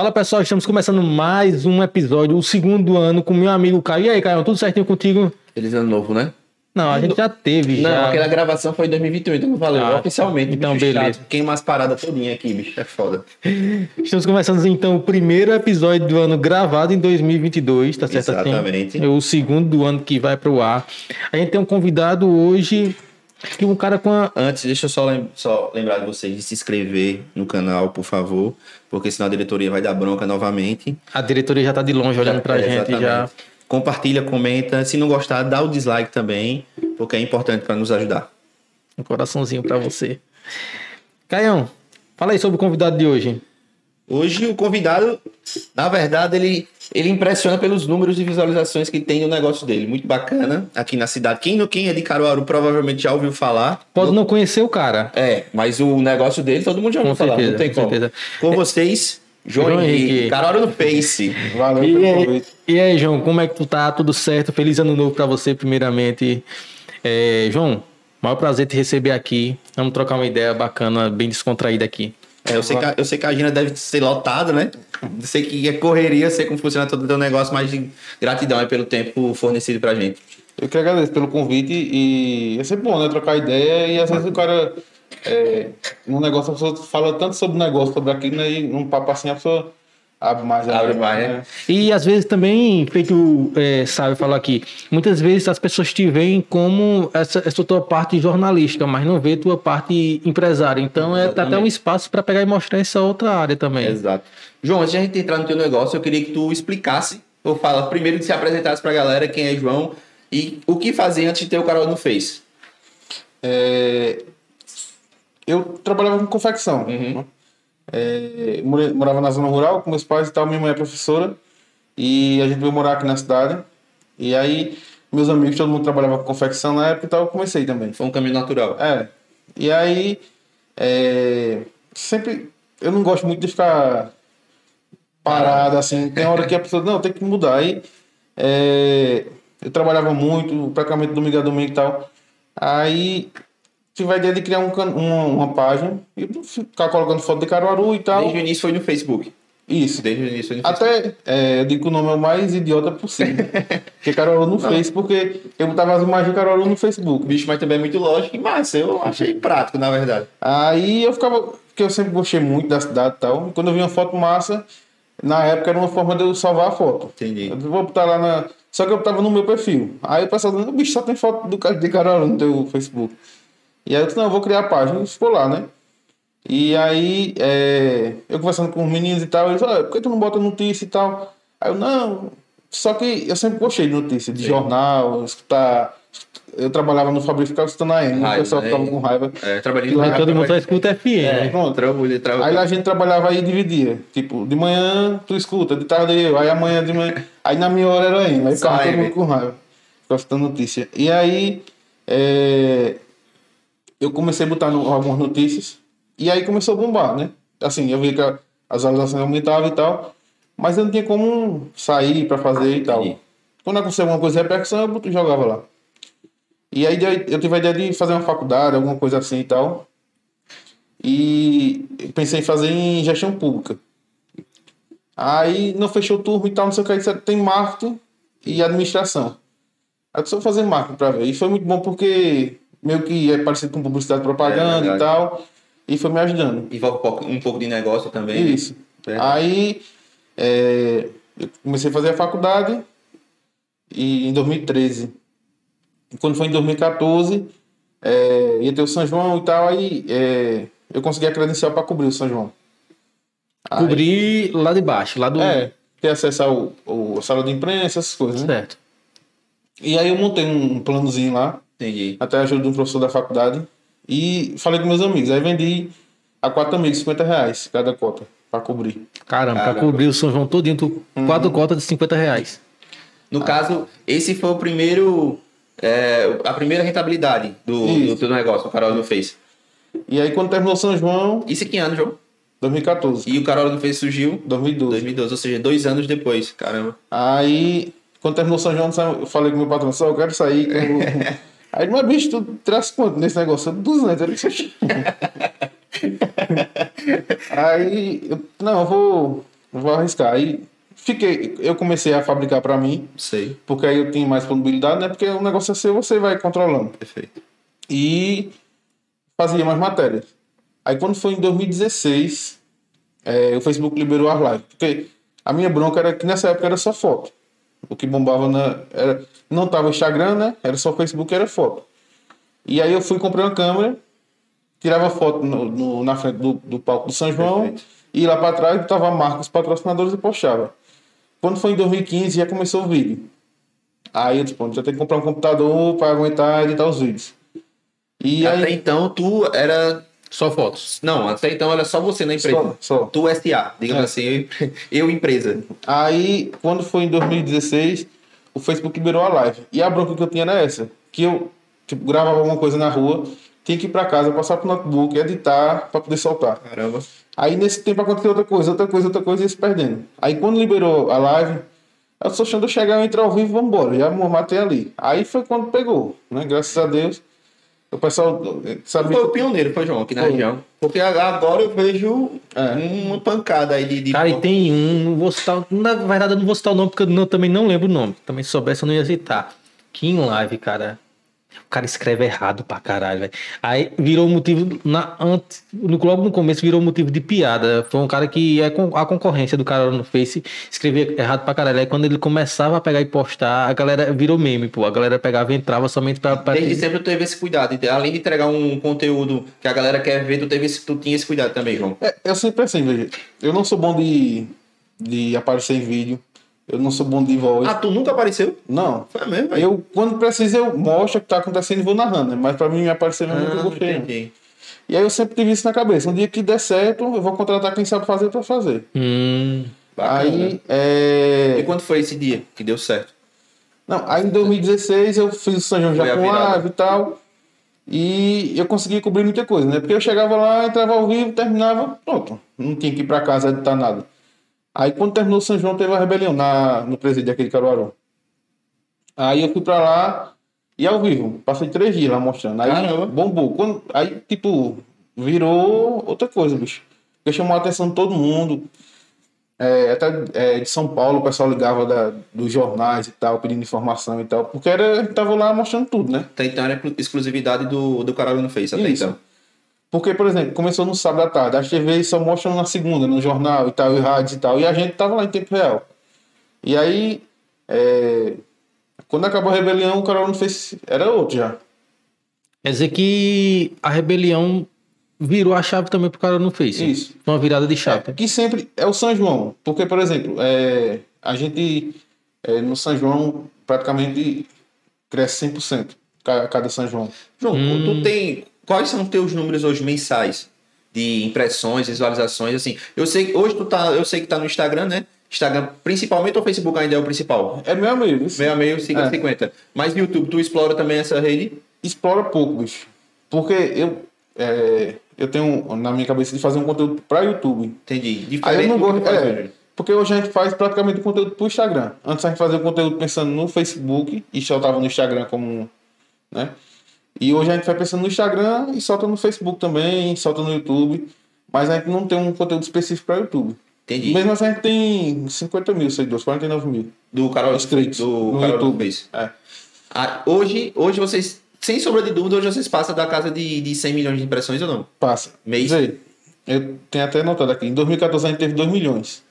Fala pessoal, estamos começando mais um episódio, o segundo ano com meu amigo Caio. E aí, Caio, tudo certinho contigo? Feliz ano novo, né? Não, a gente já teve. Não, já. aquela gravação foi em 2021, então não valeu. Ah, Oficialmente, então beleza. chato. Queima as paradas todinha aqui, bicho. É foda. Estamos começando então o primeiro episódio do ano gravado em 2022, tá certo Exatamente. assim? É o segundo do ano que vai pro ar. A gente tem um convidado hoje, que um cara com a... Antes, deixa eu só, lem- só lembrar de vocês de se inscrever no canal, por favor. Porque senão a diretoria vai dar bronca novamente. A diretoria já tá de longe olhando pra É, gente exatamente. já. Compartilha, comenta. Se não gostar, dá o dislike também, porque é importante para nos ajudar. Um coraçãozinho pra você. Caião, fala aí sobre o convidado de hoje. Hoje o convidado, na verdade, ele, ele impressiona pelos números de visualizações que tem no negócio dele. Muito bacana aqui na cidade. Quem, não- quem é de Caruaru provavelmente já ouviu falar. Pode não conhecer o cara. É, mas o negócio dele todo mundo já ouviu Com falar. certeza, não tem com como. certeza. Com vocês, João, João Henrique. Henrique. Caruaru no Face. Valeu E pelo convite. e aí, João, como é que tu tá? Tudo certo? Feliz ano novo pra você, primeiramente. É, João, maior prazer te receber aqui. Vamos trocar uma ideia bacana, bem descontraída aqui. É, eu, sei que a, eu sei que a agenda deve ser lotada, né? Sei que é correria, sei como funciona todo o teu negócio, mas gratidão aí pelo tempo fornecido pra gente. Eu que agradeço pelo convite e é sempre bom, né? Trocar ideia e às vezes o cara. É, num negócio a pessoa fala tanto sobre o negócio, sobre aquilo, né? E num papo assim a pessoa abre mais. a- Abre mais, né? E às vezes também, feito é, sabe falar aqui, muitas vezes as pessoas te veem como essa, essa tua parte jornalística, mas não vê tua parte empresária. Então é até um espaço para pegar e mostrar essa outra área também. Exato. João, antes de a gente entrar no teu negócio, eu queria que tu explicasse, ou fala primeiro que se apresentasse pra galera quem é João e o que fazer antes de ter o canal no Face. É, eu trabalhava com confecção. Uhum. É, morava na zona rural com meus pais e tal. Minha mãe é professora e a gente veio morar aqui na cidade. E aí, meus amigos, todo mundo trabalhava com confecção na época e tal. Eu comecei também. Foi um caminho natural. É. E aí, é, sempre. Eu não gosto muito de ficar parado assim. Tem hora que a pessoa. Não, tem que mudar. Aí, é, eu trabalhava muito, praticamente domingo a domingo e tal. Aí, tive a ideia de criar um, can- uma, uma página e ficar colocando foto de Caruaru e tal. Desde o início foi no Facebook. Isso. Desde o início foi no Facebook. Até, é, eu digo que o nome é o mais idiota possível. porque Caruaru não fez, porque eu botava as imagens de Caruaru no Facebook. Bicho, mas também é muito lógico e massa. Eu achei prático, na verdade. Aí eu ficava. Porque eu sempre gostei muito da cidade e tal. E quando eu vi uma foto massa, na época era uma forma de eu salvar a foto. Entendi. Eu vou botar lá na. Só que eu tava no meu perfil. Aí o pessoal dizendo, bicho, só tem foto do cara de Caruaru no teu Facebook. E aí eu disse, não, eu vou criar a página. E ficou lá, né? E aí, é, eu conversando com os meninos e tal, eles, olha, por que tu não bota notícia e tal? Aí eu, não. Só que eu sempre gostei de notícia, de jornal, escutar. Eu trabalhava no Fabrício, ficava escutando a M, o pessoal né? ficava com raiva. É, trabalhei Lá Aí todo mundo só escuta FM. É, né? pronto. Trabalhei, Aí trabalhei. lá a gente trabalhava aí e dividia. Tipo, de manhã tu escuta, de tarde eu, aí amanhã de manhã. Aí na minha hora era M, aí ficava todo mundo com raiva. Ficava escutando notícia. E aí é, eu comecei a botar no- algumas notícias e aí começou a bombar, né? Assim, eu vi que as visualizações aumentavam e tal, mas eu não tinha como sair pra fazer e tal. Quando acontecia alguma coisa de repercussão, eu jogava lá. E aí eu tive a ideia de fazer uma faculdade, alguma coisa assim e tal. E pensei em fazer em gestão pública. Aí não fechou o turno e tal, não sei o que. Aí tem marketing e administração. Aí eu fazer marketing pra ver. E foi muito bom porque meio que é parecido com publicidade e propaganda É e verdade. tal. E foi me ajudando. Envolve um pouco, um pouco de negócio também. Isso. Verdade. Aí é, eu comecei a fazer a faculdade e em 2013. E Quando foi em 2014, é, ia ter o São João e tal, aí é, eu consegui a credencial para cobrir o São João. Aí- Cobrir lá de baixo, lá do. É, ter acesso ao, ao sala de imprensa, essas coisas, né? Certo. E aí eu montei um planozinho lá, Entendi. até a ajuda de um professor da faculdade, e falei com meus amigos. Aí vendi a quatro amigos 50 reais cada cota para cobrir. Caramba, Caramba. pra cobrir o São João todinho, tu, quatro cotas de 50 reais. No caso, esse foi o primeiro. é, a primeira rentabilidade do, do teu negócio, o Carol não fez. E aí quando terminou o São João, Isso em que ano, João? 2014, E o Carol não fez surgiu 2012. 2012, ou seja, dois anos depois. Caramba. Aí, quando terminou o São João, eu falei com o meu patrão, só eu quero sair. que Aí, mas bicho, tu traz quanto nesse negócio? Eu, 200. Ele disse, "Oxi." Aí, eu, não, eu vou vou arriscar. Aí fiquei, eu comecei a fabricar para mim, Sei. porque aí eu tinha mais disponibilidade, né? Porque o negócio é seu, você vai controlando. Perfeito. E fazia mais matérias. Aí quando foi em 2016, é, o Facebook liberou as lives. Porque a minha bronca era que nessa época era só foto. O que bombava na. Era, não tava Instagram, né? Era só Facebook era foto. E aí eu fui comprei uma câmera, tirava foto no, no- na frente do, do palco do São João, Perfeito. e lá para trás tava marcas patrocinadores e postava. Quando foi em 2015 já começou o vídeo. Aí eu disse, pô, já tem que comprar um computador para aguentar editar os vídeos. E até aí. então tu era. Só fotos. Não, até então era só você na empresa. Só, só. Tu SA, digamos É. assim, eu, eu empresa. Aí, quando foi em 2016, o Facebook liberou a live. E a bronca que eu tinha era essa. Que eu tipo, gravava alguma coisa na rua, tinha que ir pra casa, passar pro notebook, editar pra poder soltar. Caramba. Aí nesse tempo aconteceu outra coisa, outra coisa, outra coisa e ia se perdendo. Aí quando liberou a live, eu só achando chegar, eu entrar ao vivo, vambora. Já me matei ali. Aí foi quando pegou, né? Graças a Deus. O pessoal sabe. Foi o pioneiro, foi João, aqui na Foi. região. Porque agora eu vejo É. uma pancada aí de. de Cara, e tem um, não vou citar, na verdade eu não vou citar o nome porque eu não- também não lembro o nome. Também se soubesse eu não ia citar. Que em live, cara. O cara escreve errado pra caralho, velho. Aí virou motivo, na, antes, no, logo no começo virou motivo de piada. Foi um cara que é a concorrência do cara no Face, escrevia errado pra caralho. Aí quando ele começava a pegar e postar, a galera virou meme, pô. A galera pegava e entrava somente pra. pra Desde sempre tu teve esse cuidado. Então, Além de entregar um conteúdo que a galera quer ver, tu, teve esse, tu tinha esse cuidado também, João. É, eu sempre assim, veja. Eu não sou bom de, de aparecer em vídeo. Eu não sou bom de voz. Ah, tu nunca apareceu? Não. Foi mesmo, velho? Eu, quando preciso, eu mostro o que tá acontecendo e vou narrando, né? Mas pra mim aparecer mesmo eu Ah, gostei. não. entendi. E aí eu sempre tive isso na cabeça. Um dia que der certo, eu vou contratar quem sabe fazer pra fazer. Hum, Bacana. Aí, E é... quando foi esse dia que deu certo? Não, aí em 2016 eu fiz o São João live e tal. E eu consegui cobrir muita coisa, né? Porque eu chegava lá, entrava ao vivo, terminava, pronto. Não tinha que ir pra casa editar nada. Aí quando terminou o São João, teve a rebelião na, no presídio aqui de Caruaru. Aí eu fui pra lá e ao vivo. Passei três dias lá mostrando. Aí Caramba. bombou. Quando, aí, tipo, virou outra coisa, bicho. Porque chamou a atenção de todo mundo. É, até é, de São Paulo o pessoal ligava da, dos jornais e tal, pedindo informação e tal. Porque era, tava lá mostrando tudo, né? Até então era exclu- exclusividade do, do Caralho no Face, até Isso. então. Porque, por exemplo, começou no sábado à tarde, as TVs só mostram na segunda, no jornal e tal, e rádios e tal, e a gente tava lá em tempo real. E aí, é, quando acabou a rebelião, o canal não fez. Era outro já. quer dizer que a rebelião virou a chave também pro cara no Face. Isso. Foi uma virada de chave. Que sempre é o São João. Porque, por exemplo, é, a gente é, no São João praticamente cresce 100% ca- cada São João. João, Hum. tu tem. Quais são os teus números hoje mensais de impressões, visualizações? Assim, eu sei que hoje tu tá. Eu sei que tá no Instagram, né? Instagram, principalmente ou Facebook ainda é o principal? É meu amigo. isso Meio a meio, 50 É. 50. Mas no YouTube, tu explora também essa rede? explora pouco, bicho. Porque eu, é, eu tenho na minha cabeça de fazer um conteúdo para YouTube. Entendi. Diferente Aí eu não gosto. É, porque hoje a gente faz praticamente conteúdo pro Instagram. Antes a gente fazia o conteúdo pensando no Facebook e soltava no Instagram como. Né? E hoje a gente vai pensando no Instagram e solta no Facebook também, solta no YouTube. Mas a gente não tem um conteúdo específico para YouTube. Entendi. Mesmo assim a gente tem 50 mil seguidores, 49 mil. Do Carol Inscritos do no Carol YouTube. É. Ah, hoje, hoje vocês, sem sombra de dúvida, hoje vocês passam da casa de, de 100 milhões de impressões ou não? Passa. Mês? Vê, eu tenho até anotado aqui. Em 2014 a gente teve 2 milhões.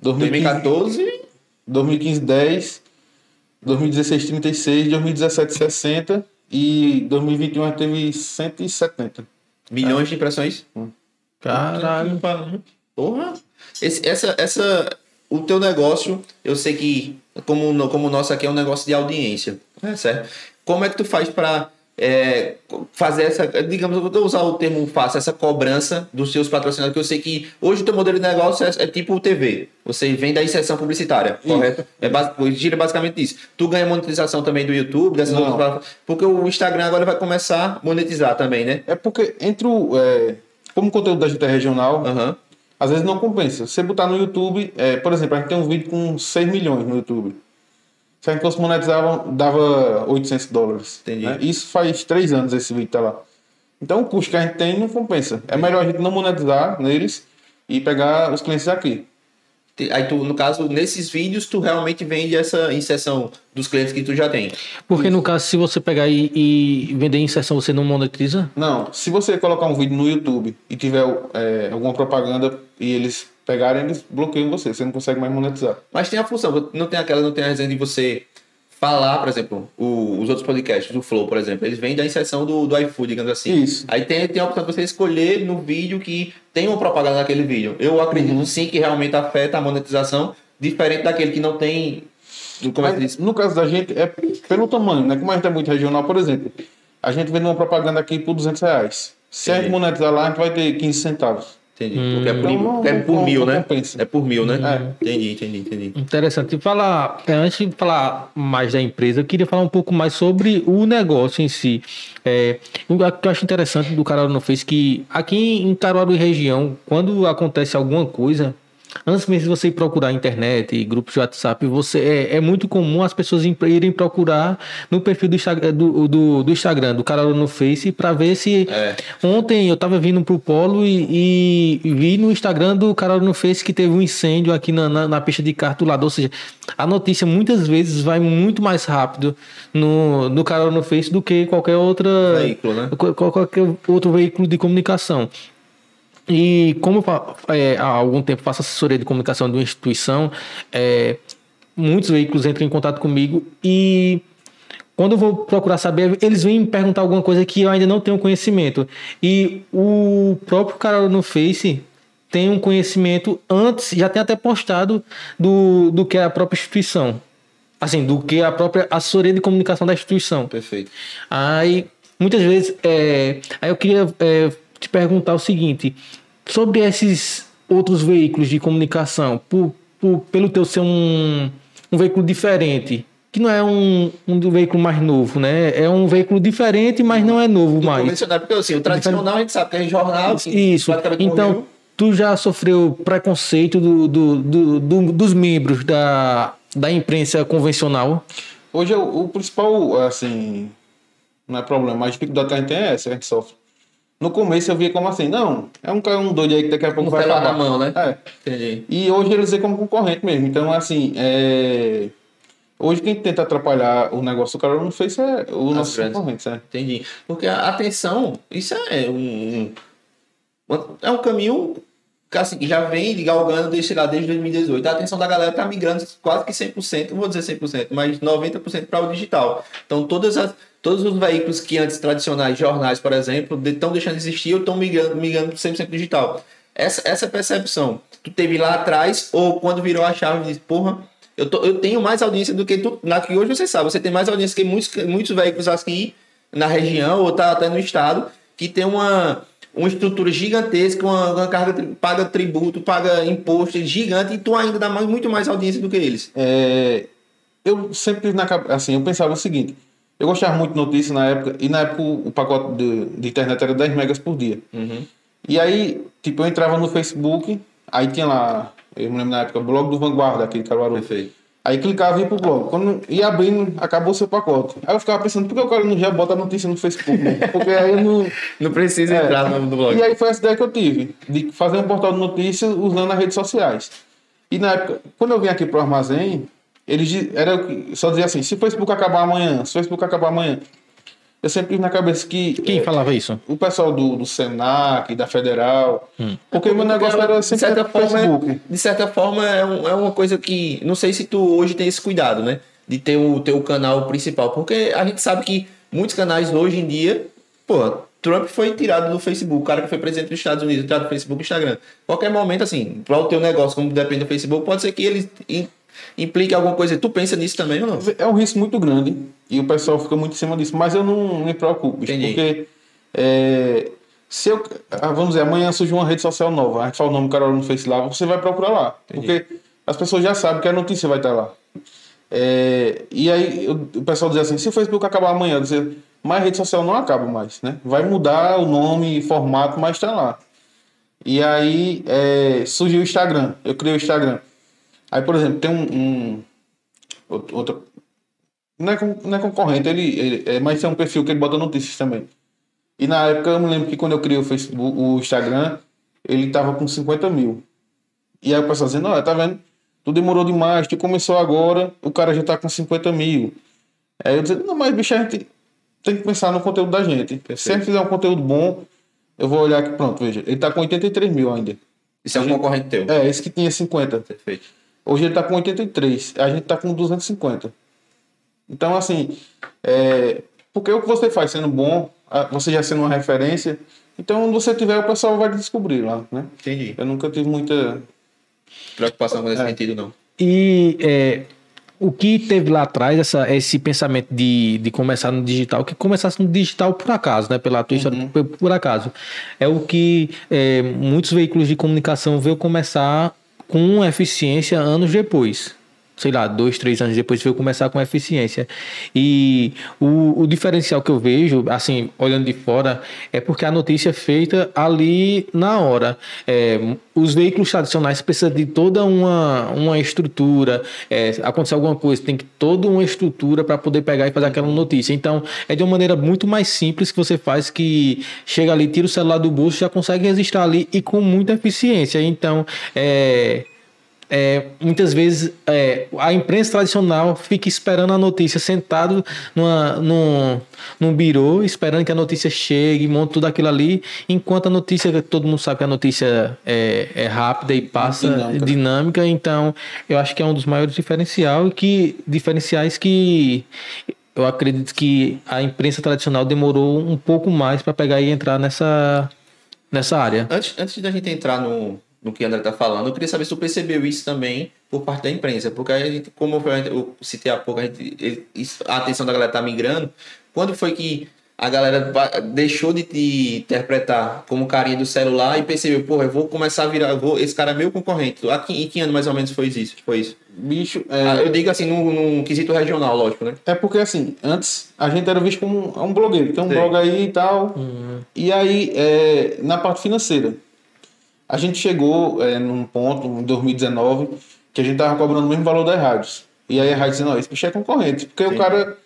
2015, 2014, 2015 10, 2016 36, 2017 60 e 2021 a gente teve 170. milhões de impressões. Caralho. Porra. Esse, essa, essa, o teu negócio, eu sei que, como, no- como o nosso aqui é um negócio de audiência, né, certo? Como é que tu faz para fazer essa, digamos, eu vou usar o termo fácil, essa cobrança dos seus patrocinadores, que eu sei que hoje o teu modelo de negócio é, é tipo TV. Você vem da inserção publicitária, Isso. correto? É gira basicamente isso. Tu ganha monetização também do YouTube, dessas Não. outras porque o Instagram agora vai começar a monetizar também, né? É porque entre o. é, como o conteúdo da gente é regional, Aham. às vezes não compensa. Você botar no YouTube, é, por exemplo, a gente tem um vídeo com 6 milhões no YouTube. Se a gente fosse monetizar, dava 800 dólares. Entendi. né? Isso faz 3 anos esse vídeo tá lá. Então o custo que a gente tem não compensa. É melhor a gente não monetizar neles e pegar os clientes aqui. Aí tu, no caso, nesses vídeos, tu realmente vende essa inserção dos clientes que tu já tem. Porque no caso, se você pegar e, e vender inserção, você não monetiza? Não, se você colocar um vídeo no YouTube e tiver é, alguma propaganda e eles pegarem, eles bloqueiam você. Você não consegue mais monetizar. Mas tem a função, não tem aquela, não tem a resenha de você falar, por exemplo, o- os outros podcasts, do Flow, por exemplo, eles vêm da inserção do, do iFood, digamos assim. Isso. Aí tem, tem a opção de você escolher no vídeo que tem uma propaganda naquele vídeo. Eu acredito Uhum. sim que realmente afeta a monetização, diferente daquele que não tem. Como é que diz? no caso da gente, é pelo tamanho, né? Como a gente é muito regional, por exemplo, a gente vende uma propaganda aqui por 200 reais. Se a gente monetizar lá, a gente vai ter 15 centavos. Entendi. Porque é por, Então, não- é por não- mil, não né? É por mil, né? É. Entendi, entendi, entendi. Interessante. Falar, é, antes de falar mais da empresa, eu queria falar um pouco mais sobre o negócio em si. É, o que eu acho interessante do Caruaru no Face que aqui em Caruaru e região, quando acontece alguma coisa, antes mesmo de você ir procurar a internet e grupos de WhatsApp, você é, é muito comum as pessoas irem procurar no perfil do Instagram do, do, do Instagram, do Caruaru no Face, para ver se É. Ontem eu tava vindo pro Polo e, e vi no Instagram do Carol no Face que teve um incêndio aqui na, na, na pista de kart do lado. Ou seja, a notícia muitas vezes vai muito mais rápido no, no Carol no Face do que qualquer outra Veículo, né? qual- qualquer outro veículo de comunicação. E como é, há algum tempo faço assessoria de comunicação de uma instituição, é, muitos veículos entram em contato comigo e quando eu vou procurar saber, eles vêm me perguntar alguma coisa que eu ainda não tenho conhecimento. E o próprio cara no Face tem um conhecimento antes, já tem até postado do, do que é a própria instituição. Assim, do que é a própria assessoria de comunicação da instituição. Perfeito. Aí, muitas vezes, é, aí eu queria é, te perguntar o seguinte: sobre esses outros veículos de comunicação, por, por- pelo teu ser um, um veículo diferente, que não é um, um veículo mais novo, né? É um veículo diferente, mas não é novo Do mais. convencional, porque assim, o tradicional a gente sabe que é jornal. que Isso. Então, morreu. tu já sofreu preconceito do, do- do- do- dos membros da, da imprensa convencional? Hoje o, o principal, assim, não é problema, mas a dificuldade que a gente tem é essa, a gente sofre. No começo eu via como assim, não, é um cara um doido aí que daqui a pouco Um vai acabar. na mão, né? É. Entendi. E hoje eles veem como concorrente mesmo. Então, assim, é... hoje quem tenta atrapalhar o negócio do cara não fez é o As nosso grandes. concorrente, né? Entendi. Porque a atenção, isso é um, um- é um caminho que, assim, já vem galgando desde, lá, desde 2018. A atenção da galera tá migrando quase que 100%, não vou dizer 100%, mas 90% para o digital. Então, todas as, todos os veículos que antes tradicionais, jornais, por exemplo, estão deixando de existir ou estão migrando, migrando 100% digital. Essa, essa percepção, tu teve lá atrás ou quando virou a chave disse, porra, eu, tô- eu tenho mais audiência do que tu. Na que hoje você sabe, você tem mais audiência que muitos, muitos veículos aqui na região ou tá até no estado que tem uma, uma estrutura gigantesca, uma, uma carga, paga tributo, paga imposto gigante e tu ainda dá mais, muito mais audiência do que eles. É, eu sempre na assim, eu pensava o seguinte, eu gostava muito de notícia na época, e na época o, pacote de, de internet era 10 megas por dia. E aí, tipo, eu entrava no Facebook, aí tinha lá, eu me lembro na época, blog do Vanguarda, aquele Caruaru. Perfeito. Aí clicava e ia pro blog. Quando ia abrindo, acabou o seu pacote. Aí eu ficava pensando, por que o cara não já bota a notícia no Facebook? mesmo? Porque aí eu não. Não precisa É. entrar no blog. E aí foi essa ideia que eu tive, de fazer um portal de notícias usando as redes sociais. E na época, quando eu vim aqui pro armazém, eles era o que- só dizia assim, se o Facebook acabar amanhã, se o Facebook acabar amanhã. Eu sempre tive na cabeça que Quem eh, falava isso? o pessoal do, do Senac, da Federal, Hum. porque o meu negócio era de sempre certa no forma, Facebook. é, de certa forma é, um- é uma coisa que não sei se tu hoje tem esse cuidado, né? De ter o teu canal principal, porque a gente sabe que muitos canais hoje em dia, pô, Trump foi tirado do Facebook, o cara que foi presidente dos Estados Unidos, tirado do Facebook e Instagram. Qualquer momento, assim, para o teu negócio, como depende do Facebook, pode ser que ele im- implique alguma coisa. Tu pensa nisso também ou não? É um risco muito grande e o pessoal fica muito em cima disso, mas eu não me preocupo, Entendi. porque é, se eu, ah, vamos dizer, amanhã surge uma rede social nova, a gente fala o nome do cara no Face lá, você vai procurar lá, porque as pessoas já sabem que a notícia vai estar lá. É, e aí o pessoal diz assim, se o Facebook acabar amanhã, dizer, mas a rede social não acaba mais, né? Vai mudar o nome e formato, mas está lá. E aí é, surgiu o Instagram, eu criei o Instagram. Aí, por exemplo, tem um, um outro, não, é, não é concorrente, ele, ele é, mas tem um perfil que ele bota notícias também. E na época eu me lembro que quando eu criei o Facebook, o Instagram, ele tava com 50 mil. E aí o pessoal dizendo, olha, tá vendo? Tu demorou demais, tu começou agora, o cara já tá com 50 mil. Aí eu dizia, não, mas bicho, a gente tem que pensar no conteúdo da gente. Se a gente fizer um conteúdo bom, eu vou olhar aqui, pronto, veja, ele tá com 83 mil ainda. Isso é um concorrente teu. É, esse que tinha 50. Perfeito. Hoje ele tá com 83, a gente tá com 250. Então, assim, é, porque o que você faz sendo bom, você já sendo uma referência, então onde você tiver, o pessoal vai descobrir lá, né? Entendi. Eu nunca tive muita. Preocupação nesse É. sentido, não. E é, o que teve lá atrás, essa, esse pensamento de, de começar no digital, que começasse no digital por acaso, né? Pela tua história, por, por acaso. É o que é, muitos veículos de comunicação veio começar com eficiência anos depois. Sei lá, dois, três anos depois veio começar com eficiência. E o, o diferencial que eu vejo, assim, olhando de fora, é porque a notícia é feita ali na hora. É, os veículos tradicionais precisam de toda uma, uma estrutura. É, acontecer alguma coisa, tem que toda uma estrutura para poder pegar e fazer aquela notícia. Então, é de uma maneira muito mais simples que você faz que chega ali, tira o celular do bolso, já consegue registrar ali e com muita eficiência. Então, é, é, muitas vezes é, a imprensa tradicional fica esperando a notícia sentado numa, num, num birô, esperando que a notícia chegue, monta tudo aquilo ali, enquanto a notícia, todo mundo sabe que a notícia é, é rápida e passa Dinâmica. dinâmica. então eu acho que é um dos maiores diferencial, que, diferenciais que eu acredito que a imprensa tradicional demorou um pouco mais para pegar e entrar nessa, nessa área. Antes, antes da gente entrar no, no que o André tá falando, eu queria saber se tu percebeu isso também por parte da imprensa. Porque a gente, como eu, citei há pouco, a, gente, a atenção da galera tá migrando. Quando foi que a galera deixou de te interpretar como carinha do celular e percebeu, porra, eu vou começar a virar, vou, esse cara é meu concorrente. Aqui, em que ano mais ou menos foi isso? Foi isso? Bicho, Ah, é, eu digo assim, num, num quesito regional, lógico, né? é porque assim, antes a gente era visto como um, blogueiro, tem um Sim. blog aí e tal. E aí, é, na parte financeira, a gente chegou é, num ponto, em 2019, que a gente tava cobrando o mesmo valor das rádios. E aí a rádio dizendo, não, esse bicho é concorrente. Porque Sim. o cara,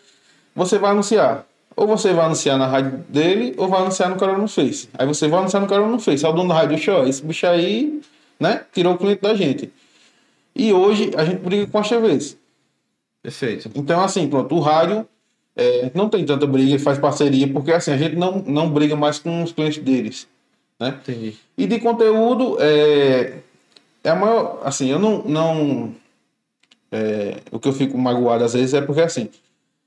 você vai anunciar. Ou você vai anunciar na rádio dele, ou vai anunciar no cara no Face. Aí você vai anunciar no cara no Face. Aí o dono da rádio, "Oxe, ó, esse bicho aí, né, tirou o cliente da gente. E hoje a gente briga com as TVs. Perfeito. Então, assim, pronto, o rádio é, não tem tanta briga, faz parceria, porque assim, a gente não, não briga mais com os clientes deles. Né? Entendi. E de conteúdo, é, é a maior. Assim, eu não. não é, o que eu fico magoado às vezes é porque assim.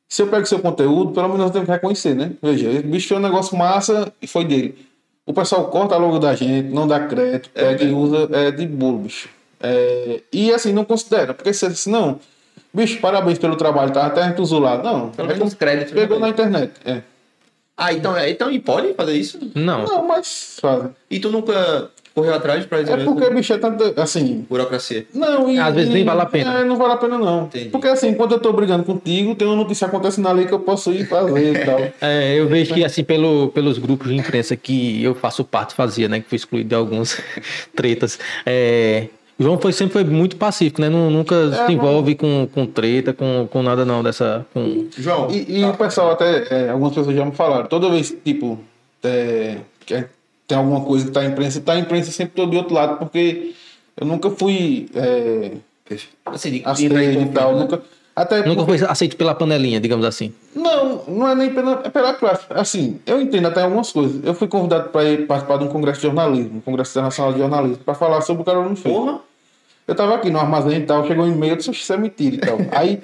Se eu pego seu conteúdo, pelo menos eu tenho que reconhecer, né? Veja, esse bicho é um negócio massa e foi dele. O pessoal corta a logo da gente, não dá crédito, pega e usa é, de bolo, bicho. É, e assim, não considera, porque se assim, não, bicho, parabéns pelo trabalho, tá? Até a gente usou lá. Não, Pelo é menos crédito. né? pegou na internet. É. Ah, então, é, então e pode fazer isso? Não. Não, mas fazem. E tu nunca correu atrás pra É porque, bicho, é tanto. Assim, burocracia? Não, e, Às vezes nem vale a pena. É, não vale a pena, não. Entendi. Porque assim, quando eu tô brigando contigo, tem uma notícia acontecendo ali que eu posso ir fazer e tal. É, eu vejo que assim, pelo, pelos grupos de imprensa que eu faço parte, fazia, né? Que fui excluído de alguns tretas. É, João foi, sempre foi muito pacífico, né? Nu- Nunca É, se envolve com, com treta, com, com nada não dessa. Com... João, E, e o pessoal até, é, algumas pessoas já me falaram, toda vez, tipo, é, que é- tem alguma coisa que tá em imprensa, tá em imprensa sempre todo de outro lado, porque eu nunca fui é, assim, de, de aceito e tal, né? nunca. Até Nunca porque- foi aceito pela panelinha, digamos assim. Não, não é nem pela, é pela classe. Assim, eu entendo até algumas coisas. Eu fui convidado para ir participar de um congresso de jornalismo, um congresso internacional de jornalismo, para falar sobre o não fez. Porra, Eu tava aqui no armazém e tal, chegou um e-mail, disse, "Oxe, isso é mentira e tal. Aí,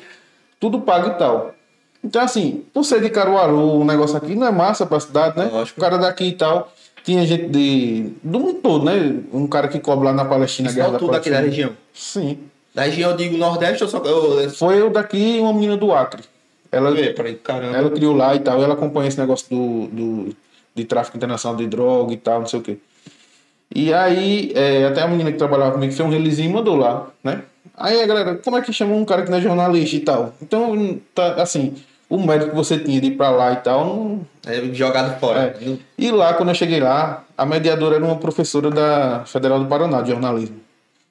tudo pago e tal. Então, assim, por ser de Caruaru, um negócio aqui não é massa pra cidade, né? Lógico. O cara daqui e tal. Tinha gente de. do mundo todo, né? Um cara que cobre lá na Palestina, isso Guerra da tudo aqui da região. Sim. Da região eu digo Nordeste ou só. Eu, Foi eu daqui e uma menina do Acre. Ela, peraí, caramba. ela criou lá e tal, ela acompanha esse negócio do, do, de tráfico internacional de droga e tal, não sei o quê. E aí, é, até a menina que trabalhava comigo fez um releasinho e mandou lá, né? Aí a galera, como é que chama um cara que não é jornalista e tal? Então, tá, assim, o mérito que você tinha de ir pra lá e tal, não, É jogado fora. é. E lá, quando eu cheguei lá, a mediadora era uma professora da Federal do Paraná, de jornalismo.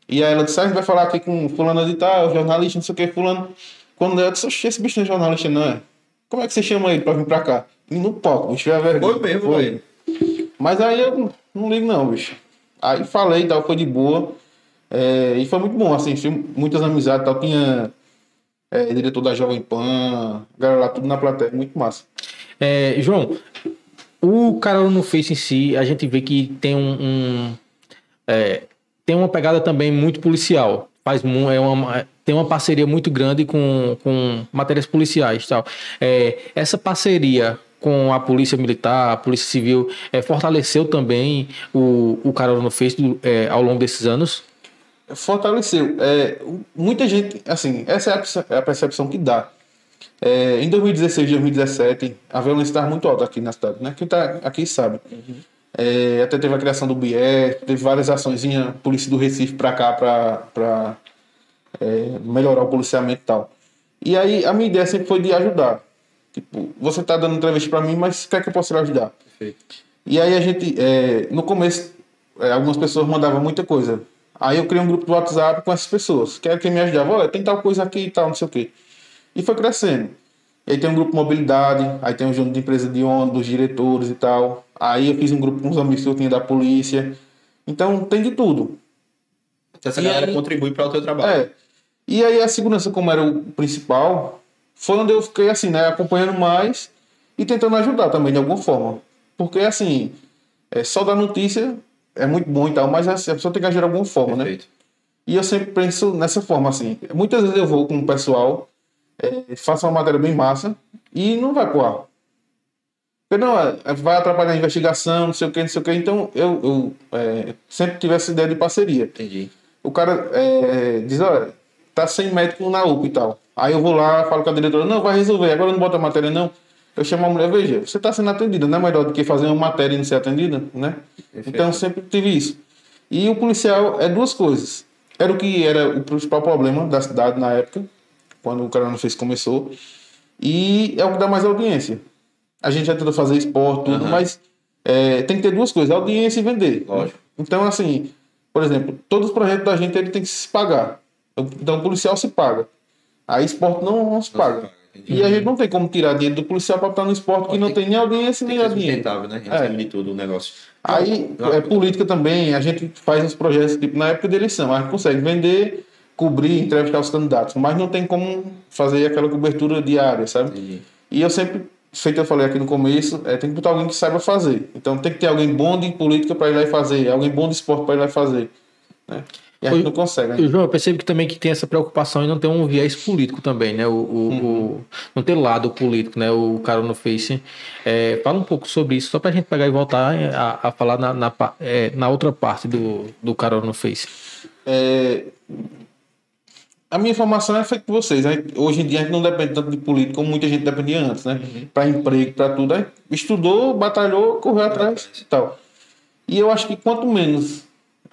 E aí ela disse, ah, a gente vai falar aqui com fulano de tal, jornalista, não sei o que, fulano. Quando eu disse, "Oxe, esse bicho não é jornalista, não é? Como é que você chama ele pra vir pra cá? E no palco, bicho, é vergonha. Foi mesmo, velho. Mas aí eu não ligo não, bicho. Aí falei tal, foi de boa. É, e foi muito bom, assim, fiz muitas amizades tal. Tinha é, diretor da Jovem Pan, galera lá tudo na plateia, muito massa. É, João, o Carol no Face em si, a gente vê que tem um, um, é, tem uma pegada também muito policial. Faz é uma, tem uma parceria muito grande com, com matérias policiais, tal. É, essa parceria com a polícia militar, a polícia civil, é, fortaleceu também o, o Carol no Face do- é, ao longo desses anos. Fortaleceu. É, muita gente, assim, essa é a é a percepção que dá. É, em 2016 2017, a violência estava muito alta aqui na cidade, né? Quem tá aqui sabe. É, até teve a criação do BIE, teve várias ações, a polícia do Recife para cá para melhorar o policiamento e tal. E aí a minha ideia sempre foi de ajudar. Tipo, você tá dando entrevista para mim, mas quer que eu possa lhe ajudar? E aí a gente, é, no começo, é, algumas pessoas mandavam muita coisa. Aí eu criei um grupo do WhatsApp com essas pessoas, que era quem me ajudava. Olha, tem tal coisa aqui e tal, não sei o quê. E foi crescendo. E aí tem um grupo de mobilidade, aí tem um junto de empresa de ônibus, dos diretores e tal. Aí eu fiz um grupo com os amigos que eu tinha da polícia. Então tem de tudo. Então, essa E galera aí- contribui para o teu trabalho. É. E aí a segurança, como era o principal, foi onde eu fiquei assim, né, acompanhando mais e tentando ajudar também de alguma forma. Porque assim, é, só dar notícia é muito bom e tal, mas assim, a pessoa tem que agir de alguma forma, né? Perfeito. E eu sempre penso nessa forma, assim. Muitas vezes eu vou com o pessoal, é, faço uma matéria bem massa e não vai pro ar. Porque não, é, vai atrapalhar a investigação, não sei o que, não sei o que. Então eu, eu é, sempre tive essa ideia de parceria. Entendi. O cara é, diz, olha, tá sem médico na UPA e tal. Aí eu vou lá, falo com a diretora, não, vai resolver, agora não bota a matéria não. Eu chamo a mulher, veja, você está sendo atendida, não é melhor do que fazer uma matéria e não ser atendida, né? Então sempre tive isso. E o policial é duas coisas. Era o que era o principal problema da cidade na época, quando o cara não fez começou. E é o que dá mais audiência. A gente já tenta fazer esporte, tudo, Aham. mas é, tem que ter duas coisas, audiência e vender. Lógico. Então, assim, por exemplo, todos os projetos da gente ele tem que se pagar. Então, o policial se paga. Aí, esporte não, não se paga. paga, entendi. e a gente não tem como tirar dinheiro do policial para botar no esporte que não tem nem audiência Tem nem que ser dinheiro. né? É. Acima de tudo o negócio. Aí, Não, é política também, a gente faz uns projetos, tipo, na época da eleição, a gente consegue vender, cobrir, entrevistar os candidatos, mas não tem como fazer aquela cobertura diária, sabe? Entendi. E eu sempre, feito eu falei aqui no começo, é, tem que botar alguém que saiba fazer. Então tem que ter alguém bom de política para ir lá e fazer, alguém bom de esporte para ir lá e fazer. Né? E a gente Oi. não consegue. né? Eu, João, eu percebo que também que tem essa preocupação em não ter um viés político também, né? O, o- o- não ter lado político, né? O cara no Face. É, fala um pouco sobre isso, só pra gente pegar e voltar a, a falar na, na, é, na outra parte do, do cara no Face. É, a minha formação é feita por vocês. né? Hoje em dia a gente não depende tanto de política como muita gente dependia antes, né? Para emprego, para tudo. Aí estudou, batalhou, correu atrás e tal. E eu acho que quanto menos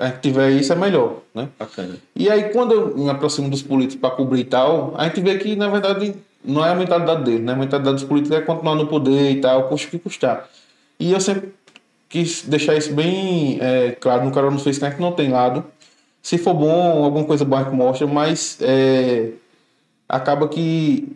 a gente tiver isso, é melhor, né? Bacana. E aí, quando eu me aproximo dos políticos para cobrir e tal, a gente vê que, na verdade, não é a mentalidade deles, né? A mentalidade dos políticos é continuar no poder e tal, custa o que custar. E eu sempre quis deixar isso bem é, claro no cara não fez que a gente não tem lado. Se for bom, alguma coisa boa a gente mostra, mas é, acaba que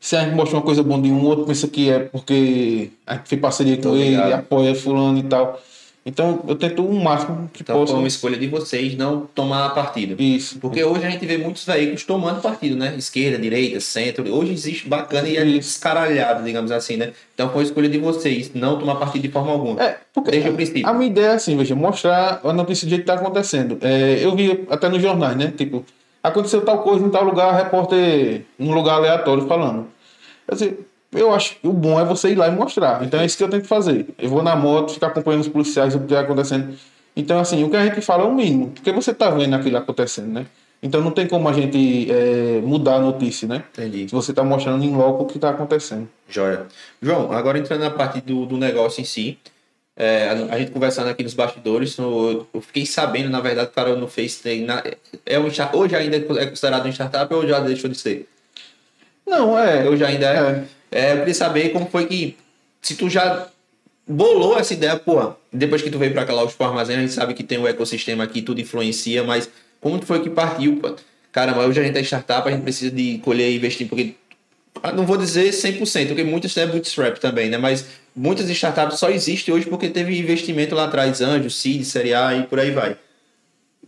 se a gente mostra uma coisa boa de um, outro pensa que é porque a gente fez parceria com ele, apoia fulano e tal. Então eu tento o máximo que Então possa. foi uma escolha de vocês não tomar partido. Isso. Porque hoje a gente vê muitos veículos tomando partido, né? Esquerda, direita, centro. Hoje existe bacana e é descaralhado, digamos assim, né? Então foi a escolha de vocês não tomar partido de forma alguma. É, porque Desde o princípio. A minha ideia é assim, veja, mostrar a notícia do jeito que está acontecendo. É, eu vi até nos jornais, né? Tipo, aconteceu tal coisa em tal lugar, repórter num lugar aleatório falando. Quer dizer, eu acho que o bom é você ir lá e mostrar. Então é isso que eu tenho que fazer. Eu vou na moto, ficar acompanhando os policiais, o que está acontecendo. Então, assim, o que a gente fala é o mínimo, porque você está vendo aquilo acontecendo, né? Então não tem como a gente é, mudar a notícia, né? Entendi. Se você está mostrando em loco o que está acontecendo. Joia. João, agora entrando na parte do, do negócio em si, é, a, a gente conversando aqui nos bastidores, no- eu fiquei sabendo, na verdade, que o cara no Face tem. Na, é um, hoje ainda é considerado um startup ou já deixou de ser? Não, é. Hoje ainda é. É, eu queria saber como foi que. Se tu já bolou essa ideia, pô, depois que tu veio pra cá lá os armazém, a gente sabe que tem o ecossistema aqui, tudo influencia, mas como foi que partiu, pô? Caramba, hoje a gente é startup, a gente precisa de colher e investir, porque. ah, Não vou dizer 100%, porque muitas é bootstrap também, né? Mas muitas startups só existem hoje porque teve investimento lá atrás, anjo, seed, série A e por aí vai.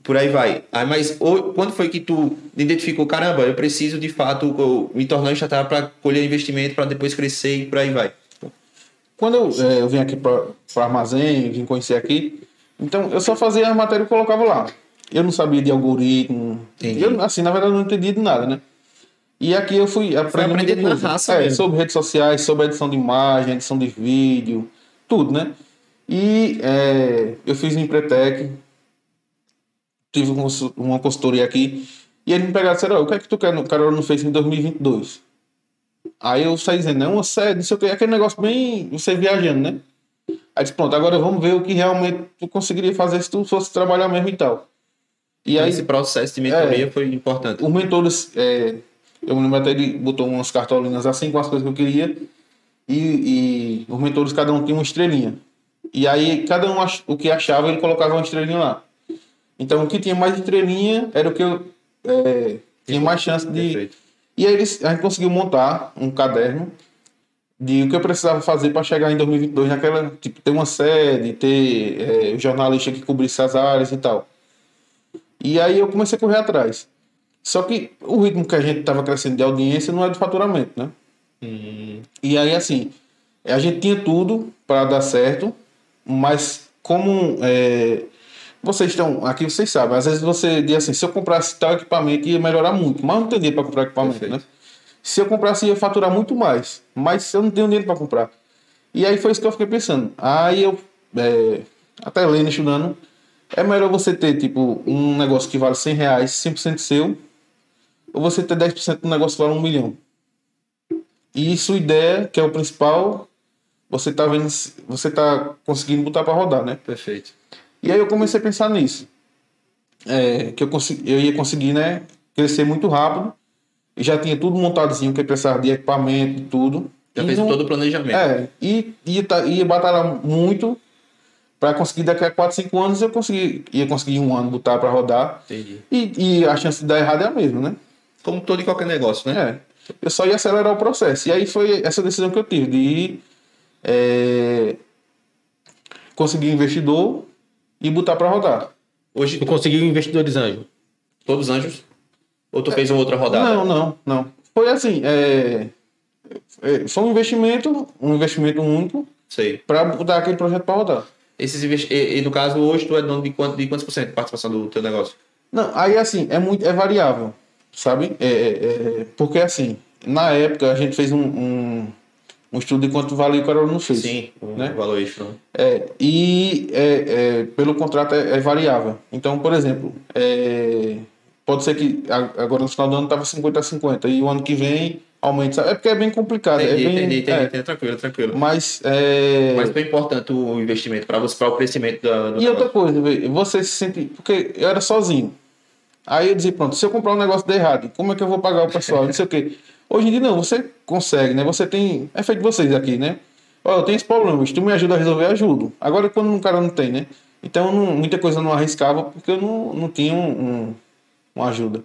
Por aí vai. Aí, mas o- quando foi que tu identificou, caramba, eu preciso de fato eu, me tornar um startup para colher investimento, para depois crescer e por aí vai. Quando eu, eh, eu vim aqui para o armazém, vim conhecer aqui, então eu só fazia a matéria e colocava lá. Eu não sabia de algoritmo. Entendi. Eu, assim, na verdade, não entendia de nada, né? E aqui eu fui aprendendo na raça É, sobre redes sociais, sobre edição de imagem, edição de vídeo, tudo, né? E eh, eu fiz em Empretec, tive uma consu- uma consultoria aqui, e eles me pegaram e disseram, "Ó, o que é que tu quer no Carol no Face em 2022? Aí eu saí dizendo, não, sério, não sei o que, aquele negócio bem, você viajando, né? Aí disse, pronto, agora vamos ver o que realmente tu conseguiria fazer se tu fosse trabalhar mesmo e tal. E aí, esse processo de mentoria foi importante. os mentores, é, eu me lembro até ele botou umas cartolinas assim com as coisas que eu queria, e, e os mentores, cada um tinha uma estrelinha. E aí, cada um ach- o que achava, ele colocava uma estrelinha lá. Então, o que tinha mais estrelinha era o que eu é, tinha mais chance de, Perfeito. e aí eles, a gente conseguiu montar um caderno de o que eu precisava fazer para chegar em 2022 naquela, tipo, ter uma sede, ter é, jornalista que cobrisse as áreas e tal. E aí eu comecei a correr atrás. Só que o ritmo que a gente estava crescendo de audiência não é de faturamento, né? E aí, assim, a gente tinha tudo para dar certo, mas como é, vocês estão aqui, vocês sabem, às vezes você diz assim, se eu comprasse tal equipamento ia melhorar muito, mas não tem dinheiro para comprar equipamento, Perfeito. né? Se eu comprasse ia faturar muito mais, mas eu não tenho dinheiro para comprar. E aí foi isso que eu fiquei pensando. Aí eu, é, até lendo, estudando, é melhor você ter, tipo, um negócio que vale 100 reais, 100% seu, ou você ter 10% do negócio que vale um milhão. E sua ideia, que é o principal, você tá vendo, você tá conseguindo botar para rodar, né? Perfeito. E aí eu comecei a pensar nisso. É, que eu, consegui, eu ia conseguir, né, crescer muito rápido. E já tinha tudo montadozinho, que eu precisava de equipamento e tudo. Já E fez não- todo o planejamento. É, e ia, ia batalhar muito para conseguir daqui a 4, 5 anos eu consegui, ia conseguir um ano botar para rodar. Entendi. E, e a chance de dar errado é a mesma, né? Como todo e qualquer negócio, né? É. Eu só ia acelerar o processo. E aí foi essa decisão que eu tive de é, conseguir investidor e botar para rodar. Hoje, Tu conseguiu investidores anjo. todos anjos? Ou tu fez uma outra rodada? Não, não, não. Foi assim, é, é, foi um investimento, um investimento único Sei. para botar aquele projeto para rodar. Esses investi- e, e no caso, hoje tu é dono de, quanto, de quantos por cento de participação do teu negócio? Não, aí assim, é muito, é variável, sabe? É, é, é, porque assim, na época a gente fez um, um, um estudo de quanto valia o Carol não fez. Sim, Né? extra. É, e é, é, pelo contrato é, é variável. Então, por exemplo, é, pode ser que agora no final do ano estava 50 a 50 e o ano que vem aumenta. É porque é bem complicado. Entendi, é bem, entendi, entendi, é, entendi. Tranquilo, tranquilo. Mas, é, Mas foi importante o investimento para você, para o crescimento da, do E outra coisa, você se sente. Porque eu era sozinho. Aí eu dizia, pronto, se eu comprar um negócio der errado, como é que eu vou pagar o pessoal? Não sei o quê. Hoje em dia não, você consegue, né? Você tem. É feito vocês aqui, né? Ó, eu tenho esse problema, se tu me ajuda a resolver, eu ajudo. Agora quando um cara não tem, né? Então não- muita coisa eu não arriscava porque eu não, não tinha um, um- uma ajuda.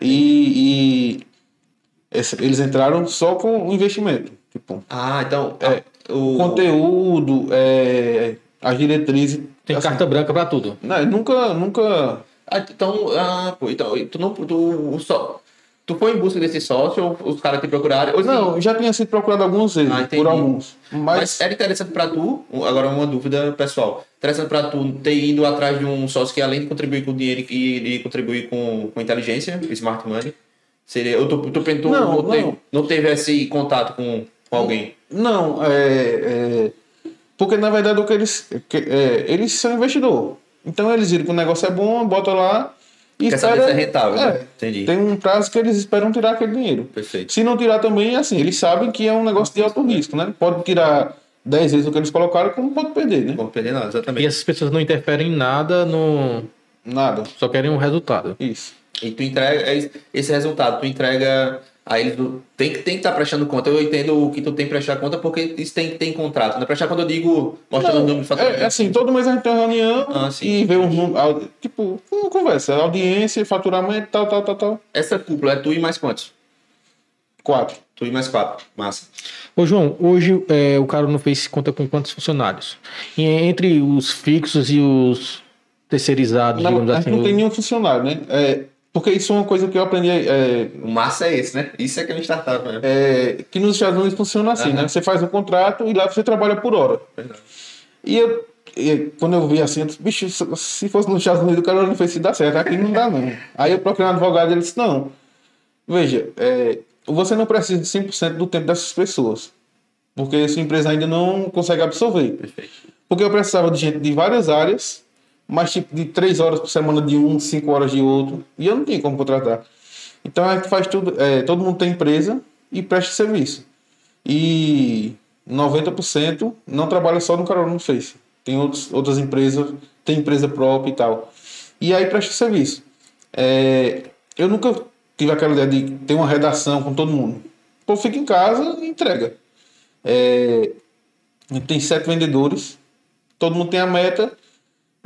E, e esse- eles entraram só com o investimento. Tipo, Ah, então. É, o, conteúdo, é, as diretrizes. Tem assim, carta branca pra tudo. não, nunca, nunca. Ah, então, ah, pô, então, tu não. Tu, só, tu foi em busca desse sócio ou os caras te procuraram? Assim, Não, já tinha sido procurado algumas vezes, Ah, por alguns. Mas, Mas, era interessante pra tu, agora uma dúvida pessoal, interessante pra tu ter ido atrás de um sócio que além de contribuir com dinheiro e contribuir com, com inteligência, smart money, seria, ou tu, tu, tu, tu Não, não, teve, não. não teve esse contato com, com alguém? não, é, é, Porque na verdade o que eles. é, eles são investidor. Então eles viram que o negócio é bom, bota lá e saber se é rentável, é, né? Entendi. Tem um prazo que eles esperam tirar aquele dinheiro. Perfeito. Se não tirar também, assim, eles sabem que é um negócio de alto risco, né? Pode tirar 10 vezes o que eles colocaram, como pode perder, né? Não vamos perder nada, E exatamente. essas pessoas não interferem em nada, no... Nada. só querem um resultado. Isso. E tu entrega esse- esse resultado, tu entrega a eles do. Tem que tem que estar prestando conta. Eu entendo o que tu tem que prestar conta, porque isso tem que ter em contrato. Né? Prestar quando eu digo mostrando os números de faturamento. É, é assim, todo mês a gente tem uma reunião Ah, sim. e vê um número, tipo, uma conversa, audiência, faturamento, tal, tal, tal, tal. Essa cúpula é tu e mais quantos? Quatro. Tu e mais quatro. Massa. Ô, João, hoje é, o cara no Face conta com quantos funcionários? E entre os fixos e os terceirizados, Na- digamos assim. não tem nenhum funcionário, né? É, porque isso é uma coisa que eu aprendi é, O massa é esse, né? Isso é que é uma startup, né? é, que nos Estados Unidos funciona assim, Aham. né? Você faz um contrato e lá você trabalha por hora. E eu, e quando eu vi assim, eu disse, bicho, se- se fosse nos Estados Unidos, o cara não fez se dar certo. Aqui não dá, não. Aí eu procurei um advogado e ele disse, não, veja, é, você não precisa de 100% do tempo dessas pessoas. Porque a sua empresa ainda não consegue absorver. Porque eu precisava de gente de várias áreas, mas tipo de três horas por semana de um, cinco horas de outro. E eu não tinha como contratar. Então a gente faz tudo, é, todo mundo tem empresa e presta serviço. E 90% não trabalha só no Carol no Face. Tem outros, outras empresas, tem empresa própria e tal. E aí presta serviço. É, eu nunca tive aquela ideia de ter uma redação com todo mundo. Povo fica em casa e entrega. É, tem sete vendedores, todo mundo tem a meta,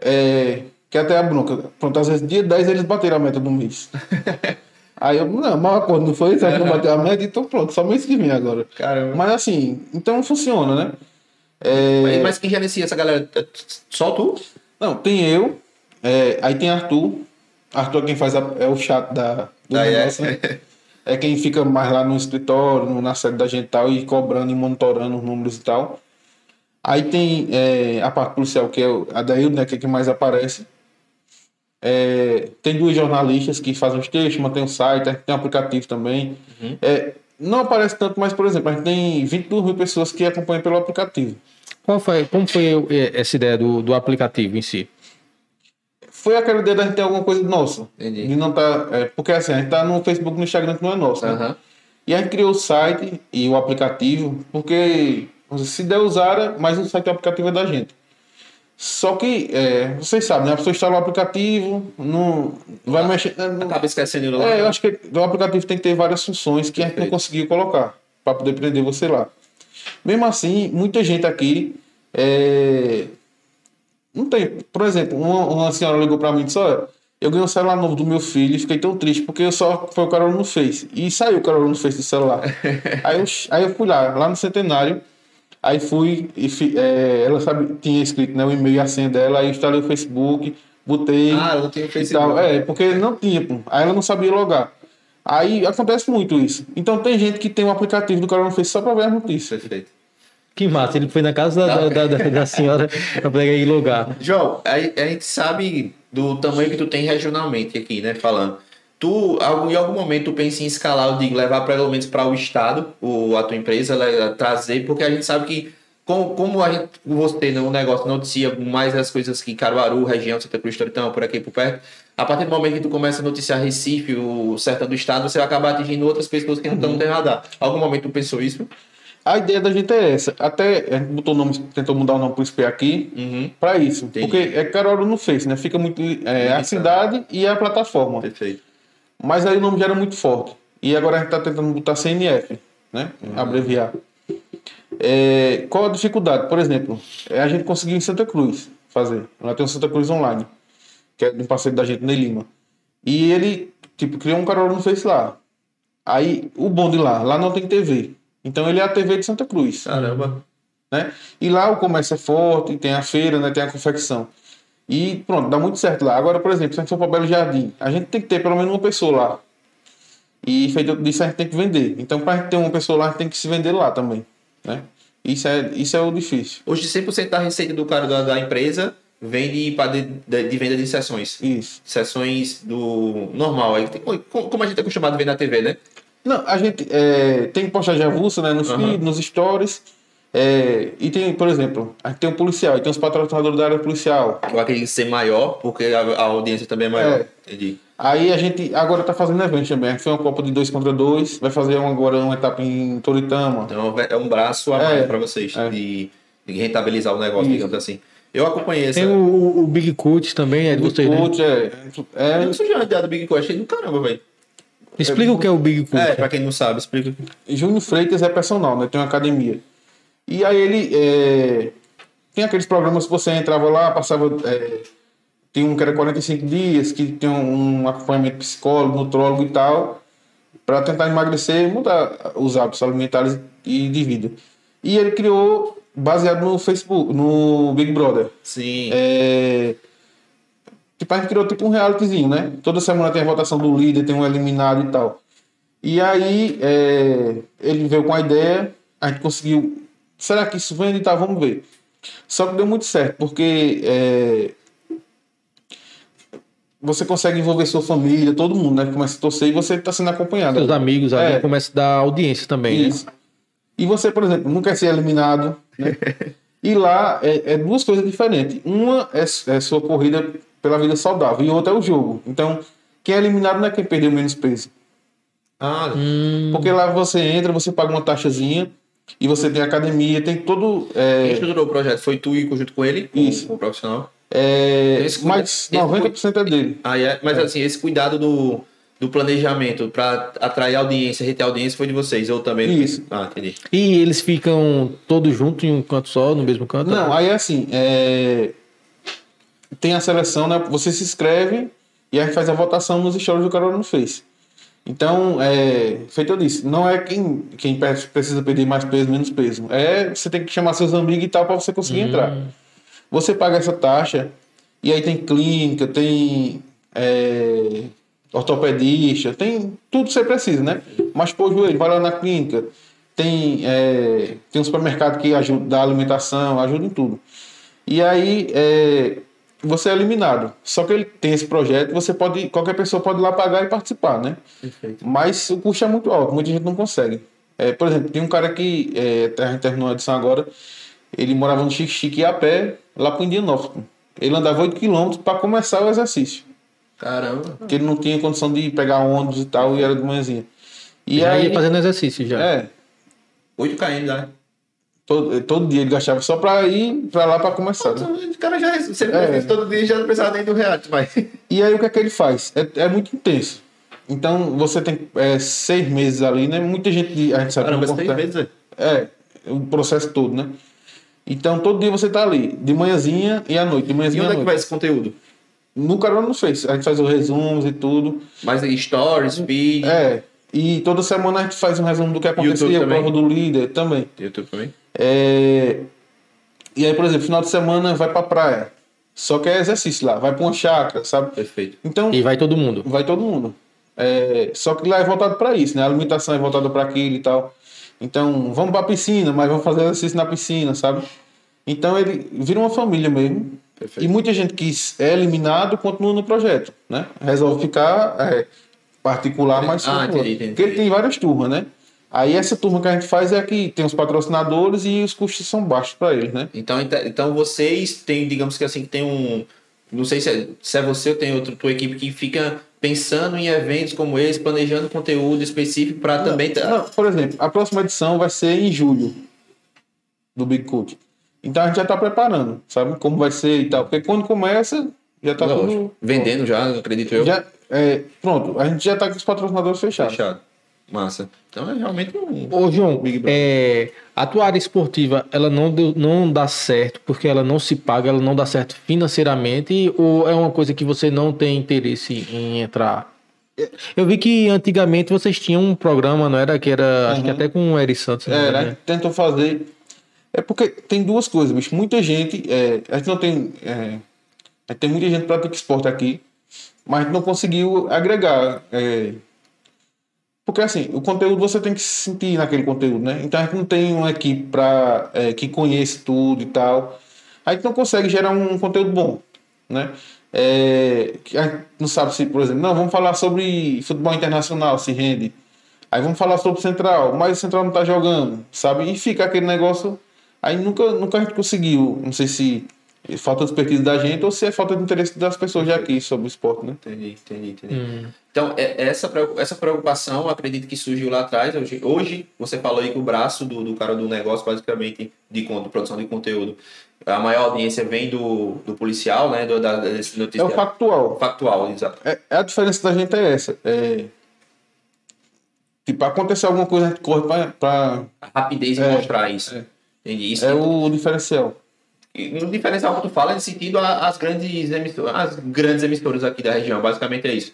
é, que até a bronca. Pronto, às vezes dia 10 eles bateram a meta do mês. Aí eu, não, mal acordo, não foi? Será que não bateu a meta? Então pronto, só mês que vem agora. Caramba. Mas assim, então funciona, né? É, Mas, mas quem gerencia essa galera? É Só tu? Não, tem eu, é, aí tem Arthur. Arthur é quem faz a- é o chat da, do Ah, é? negócio, né? É quem fica mais lá no escritório, na sede da gente e tal, e cobrando e monitorando os números e tal. Aí tem é, a parte policial, que é a da Hilda, né, que é quem mais aparece. É, tem duas jornalistas que fazem os textos, mantém o site, a gente tem um aplicativo também. É, não aparece tanto, mas, por exemplo, a gente tem 22 mil pessoas que acompanham pelo aplicativo. Qual foi, como foi eh, essa ideia do, do aplicativo em si? Foi aquela ideia da gente ter alguma coisa nossa. Entendi. De não tá, é, porque assim, a gente tá no Facebook e no Instagram que não é nosso, né? Aham. E a gente criou o site e o aplicativo, porque se der usar, mas o site e o aplicativo é da gente. Só que, é, vocês sabem, né? A pessoa instala o aplicativo, não vai mexer. não- Acaba esquecendo lá. é, eu acho que o aplicativo tem que ter várias funções que a gente não Perfeito. conseguiu colocar para poder prender você lá. Mesmo assim, muita gente aqui é, não tem. Por exemplo, uma, uma senhora ligou para mim e disse: Olha, eu ganhei um celular novo do meu filho e fiquei tão triste porque eu só foi o Carol no Face. E saiu o Carol no Face do celular. aí, eu, aí eu fui lá, lá no Centenário. Aí fui e fi- é, ela sabe, tinha escrito né, o e-mail e a senha dela, aí instalei o Facebook, botei. Ah, ela não e Facebook. tal. É, porque não tinha, pô. Aí ela não sabia logar. Aí acontece muito isso. Então tem gente que tem um aplicativo do Carol no Face só para ver as notícias. Perfeito. Que massa, ele foi na casa da, da, da, da senhora para pegar e logar. João, a, a gente sabe do tamanho que tu tem regionalmente aqui, né? Falando. Tu, em algum momento, tu pensa em escalar, eu digo, levar pelo menos para o estado, o, a tua empresa, trazer, porque a gente sabe que, como, como a gente, você no negócio noticia mais as coisas que Caruaru, região, Santa Cruz, Toritão, por aqui por perto, a partir do momento que tu começa a noticiar Recife, o sertão do estado, você vai acabar atingindo outras pessoas que não estão no teu radar. Algum momento tu pensou isso? A ideia da gente é essa. Até a gente botou o nome, tentou mudar o nome pro SP aqui Uhum. para isso. Entendi. Porque é Carol no Face, né? Fica muito. É, a cidade e a plataforma. Perfeito. Mas aí o nome já era muito forte. E agora a gente está tentando botar CNF, né? Abreviar. É, qual a dificuldade? Por exemplo, é a gente conseguiu em Santa Cruz fazer. Lá tem o Santa Cruz Online, que é um parceiro da gente, Ney Lima. E ele, tipo, criou um canal no Face lá. Aí, o bom de lá, lá não tem TV. Então ele é a TV de Santa Cruz Caramba. né? E lá o comércio é forte, tem a feira, né? Tem a confecção. E pronto, dá muito certo lá. Agora, por exemplo, se a gente for para Belo Jardim, a gente tem que ter pelo menos uma pessoa lá. E feito disso, a gente tem que vender. Então, para a gente ter uma pessoa lá, a gente tem que se vender lá também, né? Isso é, isso é o difícil. Hoje 100% da receita do cara da, da empresa vem de, de, de, venda de sessões. Isso. Sessões do normal. Como a gente é acostumado a ver na TV, né? Não, a gente é, tem postagem avulsa, né? Nos Aham. feed, nos stories. É, e tem, por exemplo, a gente tem um policial, e tem os patrocinadores da área policial. Eu acredito ser maior, porque a, a audiência também é maior. É. Entendi. Aí a gente agora tá fazendo evento também. A gente fez uma Copa de dois contra dois. Vai fazer um- agora uma etapa em Toritama. Então é um braço a É. mais para vocês É. de, de rentabilizar o negócio, Isso. digamos assim. Eu acompanhei essa. Tem o, o, o Big Cut também, é de vocês, né? Coach, é, Eu é, não surgiu a ideia do Big Quest, achei do caramba, velho. Explica o que é o Big Cut. É, pra quem não sabe, explica. Júnior Freitas é personal, né? Tem uma academia. E aí ele é, tem aqueles programas que você entrava lá, passava. É, tem um que era 45 dias, que tem um, acompanhamento psicólogo, nutrólogo e tal, para tentar emagrecer mudar os hábitos alimentares e de vida. E ele criou baseado no Facebook, no Big Brother. Sim. É, Tipo, a gente criou tipo um realityzinho, né? Toda semana tem a votação do líder, tem um eliminado e tal. E aí é, ele veio com a ideia, a gente conseguiu. Será que isso vende e tal? Vamos ver. Só que deu muito certo, porque é, você consegue envolver sua família, todo mundo, né? Começa a torcer e você está sendo acompanhado. Seus amigos ali É. começam a dar audiência também, Isso. né? E você, por exemplo, não quer ser eliminado, né? e lá é, é duas coisas diferentes. Uma é, é sua corrida pela vida saudável e outra é o jogo. Então, quem é eliminado não é quem perdeu menos peso. Ah, Hum, Porque lá você entra, você paga uma taxazinha e você tem academia, tem todo. quem É, estruturou o projeto? Foi tu e junto com ele? Com, Isso. Com o profissional? é, mas esse 90% é dele. Ah, é? Mas assim, esse cuidado do, do planejamento para atrair audiência, reter audiência foi de vocês, ou também? Isso. Ah, entendi. E eles ficam todos juntos em um canto só, no mesmo canto? Não, aí é assim, é, tem a seleção, né? Você se inscreve e a gente faz a votação nos stories do Carol no Face. Então, é, feito eu disse, não é quem, quem precisa perder mais peso, menos peso. É, você tem que chamar seus amigos e tal para você conseguir entrar. Você paga essa taxa e aí tem clínica, tem é, ortopedista, tem tudo que você precisa, né? Mas pô, joelho, vai lá na clínica, tem, é, tem um supermercado que ajuda da alimentação, ajuda em tudo. E aí é, você é eliminado. Só que ele tem esse projeto, você pode, qualquer pessoa pode ir lá pagar e participar, né? Perfeito. Mas o custo é muito alto, muita gente não consegue. É, por exemplo, tem um cara que é, a gente terminou a edição agora, ele morava no Chique Chique a pé, lá para Indianópolis. Ele andava 8 km para começar o exercício. Caramba. Porque ele não tinha condição de pegar ônibus e tal, e era de manhãzinha. E já aí, ia fazendo exercício já. é, 8 km lá. Todo, todo dia ele gastava só para ir para lá para começar. né? O cara já, se ele É. faz isso todo dia, já não precisava nem do real, mas. E aí o que é que ele faz? É, é muito intenso. Então você tem é, seis meses ali, né? Muita gente, a gente sabe Caramba, seis vezes, é. É, o processo todo, né? Então todo dia você tá ali, de manhãzinha e à noite, de E manhãzinha onde à é que vai esse conteúdo? No canal não fez, a gente faz os resumos e tudo. Mais stories, vídeo. É, e toda semana a gente faz um resumo do que acontecia, YouTube a prova do líder também. YouTube também? É, e aí, por exemplo, final de semana vai pra praia. Só que é exercício lá, vai pra uma chácara, sabe? Perfeito. Então, E vai todo mundo. vai todo mundo. É, só que lá é voltado para isso, né? A alimentação é voltada para aquilo e tal. Então, vamos para a piscina, mas vamos fazer exercício na piscina, sabe? Então ele vira uma família mesmo. Perfeito. E muita gente que é eliminado continua no projeto, né? Resolve ficar é, particular, mas Ah, entendi, entendi. Porque ele tem várias turmas, né? Aí essa turma que a gente faz é que tem os patrocinadores e os custos são baixos para eles, né? Então, então vocês têm, digamos que assim, que tem um. Não sei se é, se é você ou tem outra tua equipe que fica pensando em eventos como esse, planejando conteúdo específico para também. tá- Não, por exemplo, a próxima edição vai ser em julho do Big Cook. Então a gente já está preparando, sabe? Como vai ser e tal. Porque quando começa, já está tudo. Vendendo já, acredito eu. Já, é, pronto, a gente já está com os patrocinadores fechados. Fechado. Massa. Então é realmente um. Ô, João, é, a tua área esportiva, ela não, deu- não dá certo porque ela não se paga, ela não dá certo financeiramente ou é uma coisa que você não tem interesse em entrar? Eu vi que antigamente vocês tinham um programa, não era? Que era, acho que Uhum. até com o Eri Santos. É, né? né? A gente tentou fazer. É porque tem duas coisas, bicho. Muita gente. é, a gente não tem. É, a gente tem muita gente que pratica esporte aqui, mas a gente não conseguiu agregar. é, porque assim, o conteúdo você tem que se sentir naquele conteúdo, né? Então a gente não tem uma equipe pra, é, que conhece tudo e tal. A gente não consegue gerar um conteúdo bom, né? É, a gente não sabe se, por exemplo, não, vamos falar sobre futebol internacional, se rende. Aí vamos falar sobre Central, mas o Central não tá jogando, sabe? E fica aquele negócio. Aí nunca, nunca a gente conseguiu. Não sei se falta de expertise da gente ou se é falta de interesse das pessoas já aqui sobre o esporte, né? Entendi, entendi, entendi. Hum. Então, é- essa, essa preocupação, acredito que surgiu lá atrás. Hoje, hoje você falou aí que o braço do, do cara do negócio, basicamente, de, de produção de conteúdo, a maior audiência vem do, do policial, né? Do, da, desse É o noticiário. factual. factual, exato. É, é a diferença da gente é essa. É, tipo, acontecer alguma coisa, a gente corre pra. pra A rapidez em É, mostrar isso. é. Entendi. Isso é o diferencial. No diferencial que tu fala é sentido as grandes, emissoras, as grandes emissoras aqui da região, basicamente é isso.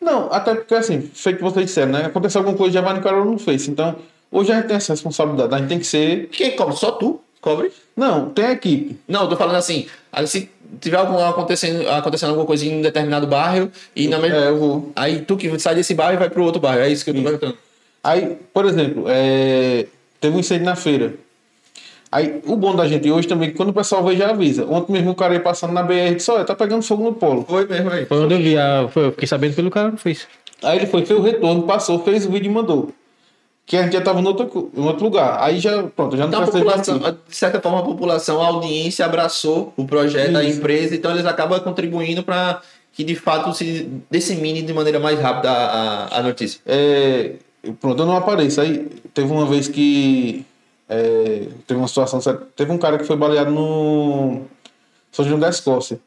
Não, até porque assim, feito que vocês disseram, né? Aconteceu alguma coisa, já vai no cara ou não fez. Então, hoje a gente tem essa responsabilidade. A gente tem que ser. Quem cobre? Só tu cobre? Não, tem a equipe. Não, eu tô falando assim, assim tiver algum, acontecendo, acontecendo alguma coisa em um determinado bairro, e na mesma. É, eu vou. Aí tu que sai desse bairro e vai pro outro bairro. É isso que eu tô perguntando. Aí, por exemplo, é, teve um incêndio na feira. Aí, o bom da gente hoje também, é que quando o pessoal vê, já avisa. Ontem mesmo o cara ia passando na BR e disse, olha, tá pegando fogo no polo. Foi mesmo aí. Foi onde eu vi, a, foi, eu fiquei sabendo pelo cara não fez. Aí ele foi, fez o retorno, passou, fez o vídeo e mandou. Que a gente já tava em outro, em outro lugar. Aí já, pronto, já não Então, a precisa população, de certa forma, a população, a audiência abraçou o projeto, a Isso. empresa, então eles acabam contribuindo para que de fato se dissemine de maneira mais rápida a, a, a notícia. É, pronto, eu não apareço. Aí teve uma vez que é, teve uma situação, teve um cara que foi baleado no São João da Escócia.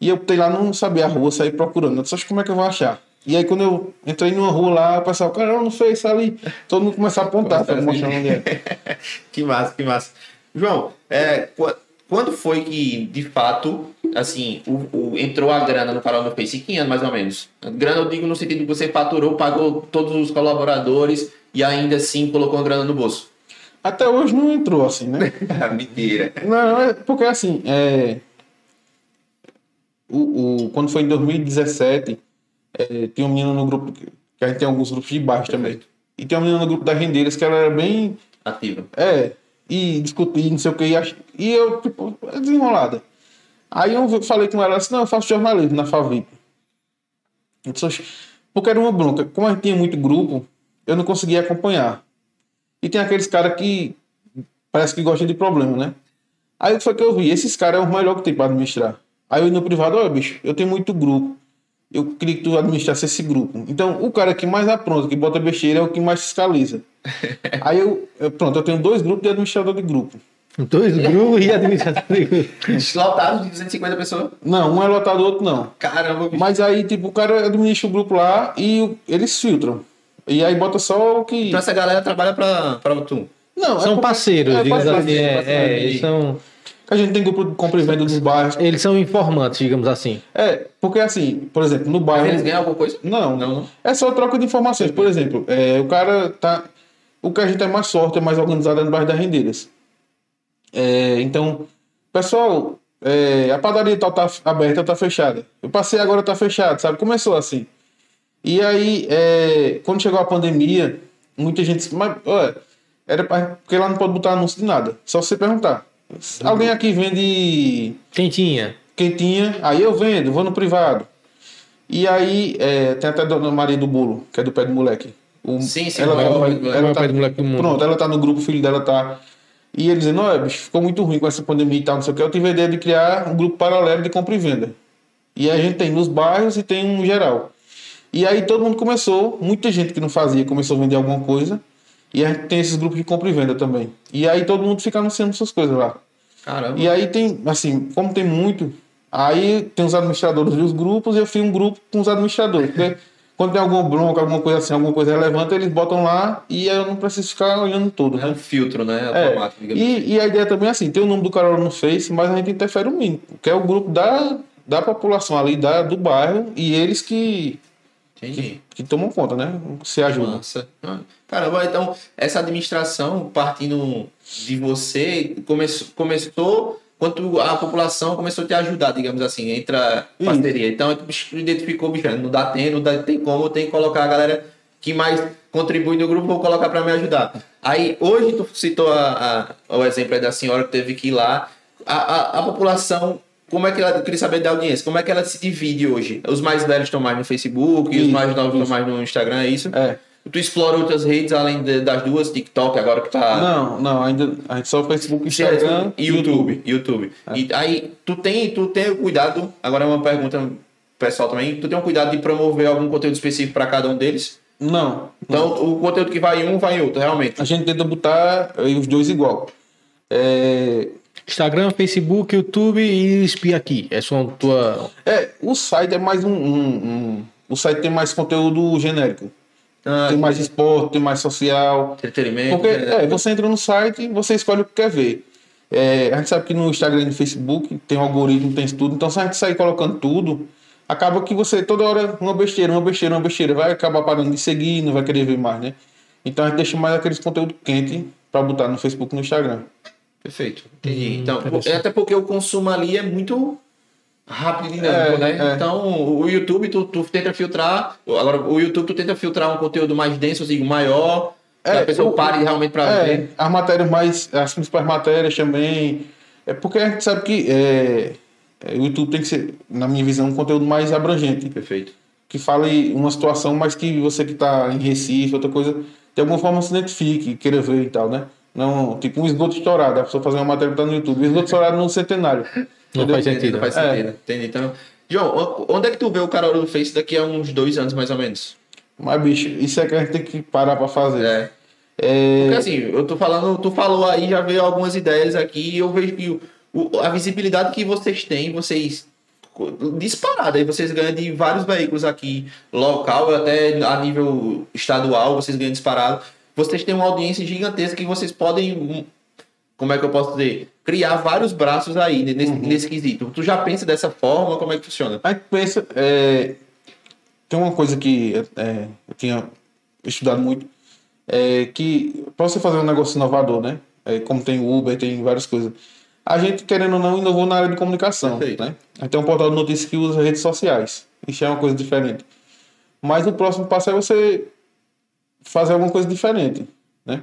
E eu lá, não sabia a rua, saí procurando. Eu disse, "Oxe, como é que eu vou achar? E aí quando eu entrei numa rua lá, o pessoal, cara, não fez isso ali. Todo mundo começou a apontar, pra mostrando onde é. que massa, que massa. João, é, qu- quando foi que, de fato, assim, o, o- entrou a grana no canal do Face? Que ano, mais ou menos? Grana, eu digo no sentido que você faturou, pagou todos os colaboradores e ainda assim colocou a grana no bolso. Até hoje não entrou assim, né? Mentira. Não, é porque assim, é, o, o, quando foi em 2017, é, tinha um menino no grupo, que a gente tem alguns grupos de baixo também. E tinha um menino no grupo das rendeiras que ela era bem. Ativa. É, e discutir, não sei o que, e, ach- e eu, tipo, é desenrolada. Aí eu falei com ela assim: não, eu faço jornalismo na Favip. Porque era uma bronca. Como a gente tinha muito grupo, eu não conseguia acompanhar. E tem aqueles caras que parece que gostam de problema, né? Aí foi que eu vi, esses caras é o melhor que tem para administrar. Aí eu ia no privado, olha, bicho, eu tenho muito grupo. Eu queria que tu administrasse esse grupo. Então, o cara que mais apronta, que bota besteira, é o que mais fiscaliza. Aí eu, eu- pronto, eu tenho dois grupos de administrador de grupo. Dois grupos e administração. de grupo. Lotados de 250 pessoas. Não, um é lotado, o outro não. Caramba, bicho. Mas aí, tipo, o cara administra o grupo lá e o- eles filtram. E aí bota só o que. Então essa galera trabalha pra, pra tu. Não, São porque- parceiros, é, digamos parceiro, assim. É, parceiro. é, eles, são, A gente tem grupo de compra e venda dos bairros. eles são informantes, digamos assim. É, porque assim, por exemplo, no bairro. Eles ganham alguma coisa? Não, Não, não. É só troca de informações. Por exemplo, é, o cara tá. O que a gente é mais sorte, é mais organizado é no bairro das rendeiras. É, então, pessoal, é, a padaria tal tá aberta, tá fechada. Eu passei agora, tá fechado, sabe? Começou assim. E aí, é, quando chegou a pandemia, muita gente disse, mas, olha, era pra, porque lá não pode botar anúncio de nada. Só você perguntar. Alguém aqui vende Quem tinha? quentinha, aí eu vendo, vou no privado. E aí, é, tem até a dona Maria do Bolo, que é do pé do moleque. O- Sim, sim, ela, o maior ela, ela tá, pé do moleque do mundo. Pronto, ela tá no grupo, o filho dela tá. E ele dizendo, olha, bicho, ficou muito ruim com essa pandemia e tal, não sei o que. Eu tive a ideia de criar um grupo paralelo de compra e venda. E a gente tem nos bairros e tem um geral. E aí todo mundo começou, muita gente que não fazia começou a vender alguma coisa. E a gente tem esses grupos de compra e venda também. E aí todo mundo fica anunciando suas coisas lá. Caramba. E aí tem, assim, como tem muito, aí tem os administradores dos grupos e eu fiz um grupo com os administradores. Porque quando tem alguma bronca, alguma coisa assim, alguma coisa relevante, eles botam lá e eu não preciso ficar olhando tudo. É um filtro, né? É, Automático, digamos assim. e, e a ideia também é assim, tem o nome do cara no Face, mas a gente interfere o mínimo, que é o grupo da, da população ali, da, do bairro, e eles que, Entendi. que tomam conta, né? Se ajudam. Massa. Ah, Caramba, então essa administração partindo de você começou, começou quando a população começou a te ajudar, digamos assim, entra parceria. Então tu identificou, bicho, não dá tempo, não dá, tem como, tem que colocar a galera que mais contribui no grupo, vou colocar para me ajudar. Aí hoje tu citou a, a- o exemplo da senhora que teve que ir lá. A, a, a população, como é que ela, eu queria saber da audiência, como é que ela se divide hoje? Os mais velhos estão mais no Facebook, e os Isso, mais novos isso. estão mais no Instagram, é isso? É. Tu explora outras redes além de- das duas, TikTok agora que tá. Não, não, ainda a gente só o Facebook, Instagram e YouTube. YouTube. E aí, tu tem, tu tem o cuidado, agora é uma pergunta pessoal também, tu tem um cuidado de promover algum conteúdo específico para cada um deles? Não, Então, o conteúdo que vai em um, vai em outro, realmente. a gente tenta botar eh, os dois igual. É, Instagram, Facebook, YouTube e Espia aqui. É só a tua. é, o site é mais um, um- um- O site tem mais conteúdo genérico. Ah, Tem mais esporte, tem mais social. entretenimento. Porque né? é, você entra no site e você escolhe o que quer ver. É, a gente sabe que no Instagram e no Facebook tem um algoritmo, tem isso tudo. Então, se a gente sair colocando tudo, acaba que você toda hora uma besteira, uma besteira, uma besteira. Vai acabar parando de seguir, não vai querer ver mais, né? Então a gente deixa mais aqueles conteúdos quentes para botar no Facebook e no Instagram. Perfeito. Entendi. Hum, então, é até porque o consumo ali é muito rápido e dinâmico, É, né? é. Então, o YouTube, tu, tu tenta filtrar. Agora, o YouTube, tu tenta filtrar um conteúdo mais denso, assim, maior. É, a pessoa o- pare realmente pra É, ver. as matérias mais. As principais matérias também. É porque a gente sabe que é, é, o YouTube tem que ser, na minha visão, um conteúdo mais abrangente. Perfeito. Que fale uma situação, mas que você que está em Recife, outra coisa, de alguma forma se identifique, queira ver e tal, né? Não, tipo um esgoto estourado, a pessoa fazer uma matéria que tá no YouTube. Um esgoto estourado no centenário. Não Entendeu? faz sentido. Não faz É. sentido. Entendi. Então, João, onde é que tu vê o Carol do Face daqui a uns dois anos, mais ou menos? Mas, bicho, isso é que a gente tem que parar pra fazer. É. É, Porque assim, eu tô falando, tu falou aí, já veio algumas ideias aqui, e eu vejo que o- o- a visibilidade que vocês têm, vocês disparada, aí vocês ganham de vários veículos aqui, local, até a nível estadual, vocês ganham disparado. Vocês têm uma audiência gigantesca que vocês podem, hum, como é que eu posso dizer, criar vários braços aí nesse, nesse quesito. Tu já pensa dessa forma, como é que funciona? Gente pensa. é, tem uma coisa que é, eu tinha estudado muito, é que para você fazer um negócio inovador, né? É, como tem o Uber, tem várias coisas. A gente, querendo ou não, inovou na área de comunicação. Perfeito. Né? Tem um portal de notícias que usa redes sociais. Isso é uma coisa diferente. Mas o próximo passo é você fazer alguma coisa diferente. Né?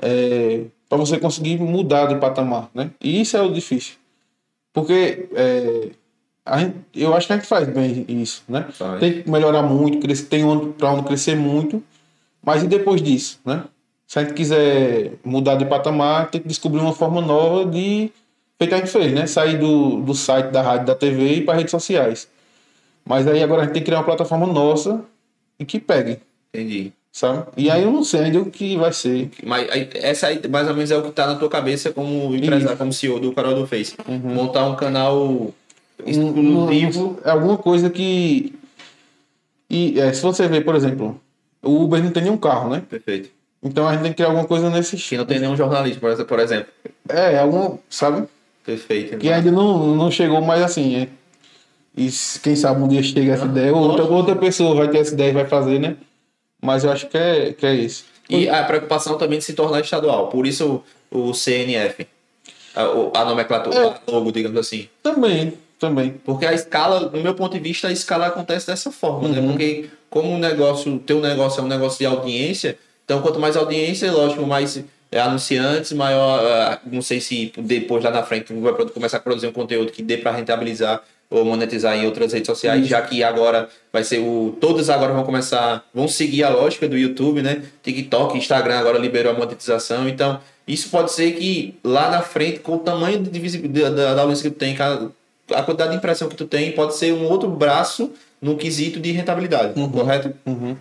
É, para você conseguir mudar de patamar. Né? E isso é o difícil. Porque é, gente- eu acho que a gente faz bem isso, né? Faz. Tem que melhorar muito, crescer, tem onde, para onde crescer muito, mas e depois disso, né? Se a gente quiser mudar de patamar, tem que descobrir uma forma nova de feito a gente fez, né? Sair do, do site da rádio, da TV e para redes sociais. Mas aí agora a gente tem que criar uma plataforma nossa e que pegue, Entendi. Sabe? E aí eu não sei ainda o que vai ser. Mas aí, essa aí mais ou menos é o que tá na tua cabeça como empresário, como CEO do Carol do Face. Montar um canal exclusivo. É alguma coisa que. E é, se você ver, por exemplo, o Uber não tem nenhum carro, né? Perfeito. Então a gente tem que criar alguma coisa nesse Que estilo. não tem nenhum jornalista, por exe- por exemplo. É, algum, sabe? Perfeito. Que ainda não, não chegou, mas assim, é. E quem sabe um dia chega essa ideia, ou outra, outra pessoa vai ter essa ideia e vai fazer, né? Mas eu acho que é, que é isso. E a preocupação também de se tornar estadual. Por isso o, o CNF. A, o- a nomenclatura, É. a logo, digamos assim. Também, também. Porque a escala, no meu ponto de vista, a escala acontece dessa forma, né? Uhum. Porque como um negócio, teu negócio é um negócio de audiência, então quanto mais audiência, lógico, mais é, anunciantes, maior, ah, não sei se depois lá na frente vai começar a produzir um conteúdo que dê para rentabilizar ou monetizar em outras redes sociais, já que agora vai ser o todas agora vão começar, vão seguir a lógica do YouTube, né? TikTok, Instagram agora liberou a monetização, então isso pode ser que lá na frente, com o tamanho de visibilidade da, da audiência que tu tem, a quantidade de impressão que tu tem pode ser um outro braço no quesito de rentabilidade, correto? Uhum.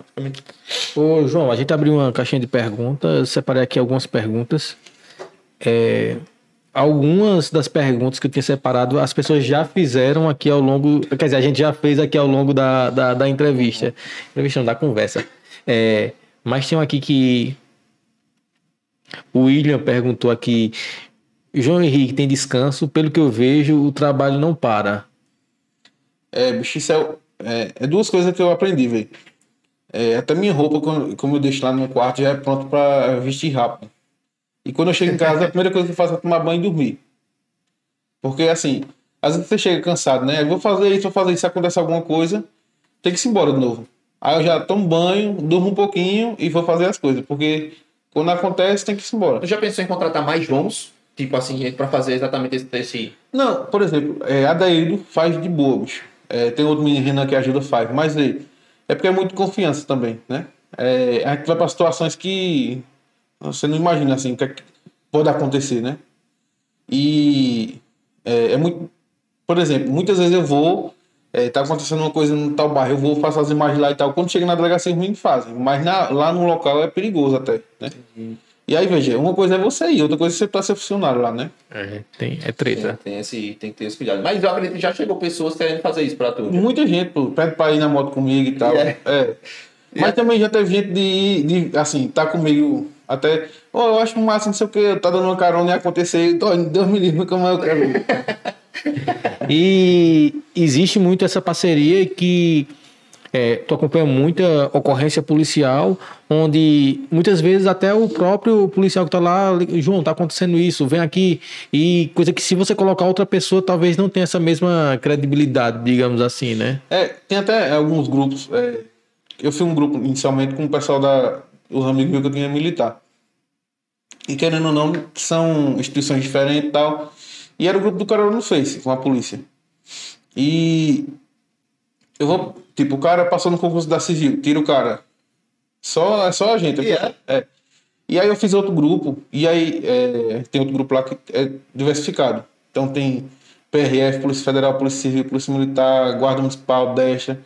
Ô, João, a gente abriu uma caixinha de perguntas, eu separei aqui algumas perguntas. É, algumas das perguntas que eu tinha separado, as pessoas já fizeram aqui ao longo. Quer dizer, a gente já fez aqui ao longo da, da, da entrevista. Entrevista não, da conversa. É, mas tem um aqui que. O William perguntou aqui. João Henrique tem descanso, pelo que eu vejo, o trabalho não para. É, bicho, isso é, é, é duas coisas que eu aprendi, velho. É, até minha roupa, como eu deixo lá no quarto, já é pronto pra vestir rápido. E quando eu chego em casa, a primeira coisa que eu faço é tomar banho e dormir. Porque, assim, às vezes você chega cansado, né? Eu vou fazer isso, vou fazer isso, se acontece alguma coisa, tem que ir embora de novo. Aí eu já tomo banho, durmo um pouquinho e vou fazer as coisas. Porque quando acontece, tem que ir embora. Tu já pensou em contratar mais Joãos? Tipo assim, para fazer exatamente esse, esse. Não, por exemplo, é, Adaildo faz de boa, bicho. É, tem outro menino Renan que ajuda, faz. Mas é, é porque é muito confiança também, né? É, a gente vai para situações que você não imagina assim, o que, é que pode acontecer, né? E é, é muito. Por exemplo, muitas vezes eu vou, é, tá acontecendo uma coisa no tal bairro, eu vou, faço as imagens lá e tal. Quando chega na delegacia, ruim fazem. Mas na- lá no local é perigoso até, né? E aí, veja, uma coisa é você ir, outra coisa é você tá ser funcionário lá, né? É, tem, é treta. Tem, esse, tem que ter esse cuidado. Mas eu acredito que já chegou pessoas querendo fazer isso para tu. Muita gente, pô, pede pra ir na moto comigo e tal. É. É. Mas também já teve gente de, ir- de assim, tá comigo até. Ô, eu acho massa, não sei o que, tá dando uma carona e acontecer. Tô, Deus me livre, como eu quero. E existe muito essa parceria que é, tu acompanha muita ocorrência policial, onde muitas vezes até o próprio policial que tá lá, João, tá acontecendo isso, vem aqui, e coisa que se você colocar outra pessoa, talvez não tenha essa mesma credibilidade, digamos assim, né? É, tem até alguns grupos. é, eu fui um grupo inicialmente com o pessoal da. Os amigos meus que eu tinha militar. E querendo ou não, são instituições diferentes e tal. E era o grupo do cara no Face, com a polícia. E eu vou. Tipo, o cara passou no concurso da civil, tira o cara. Só, é só a gente. E é? É. E aí eu fiz outro grupo, e aí é, tem outro grupo lá que é diversificado. Então tem PRF, Polícia Federal, Polícia Civil, Polícia Militar, Guarda Municipal, Destra.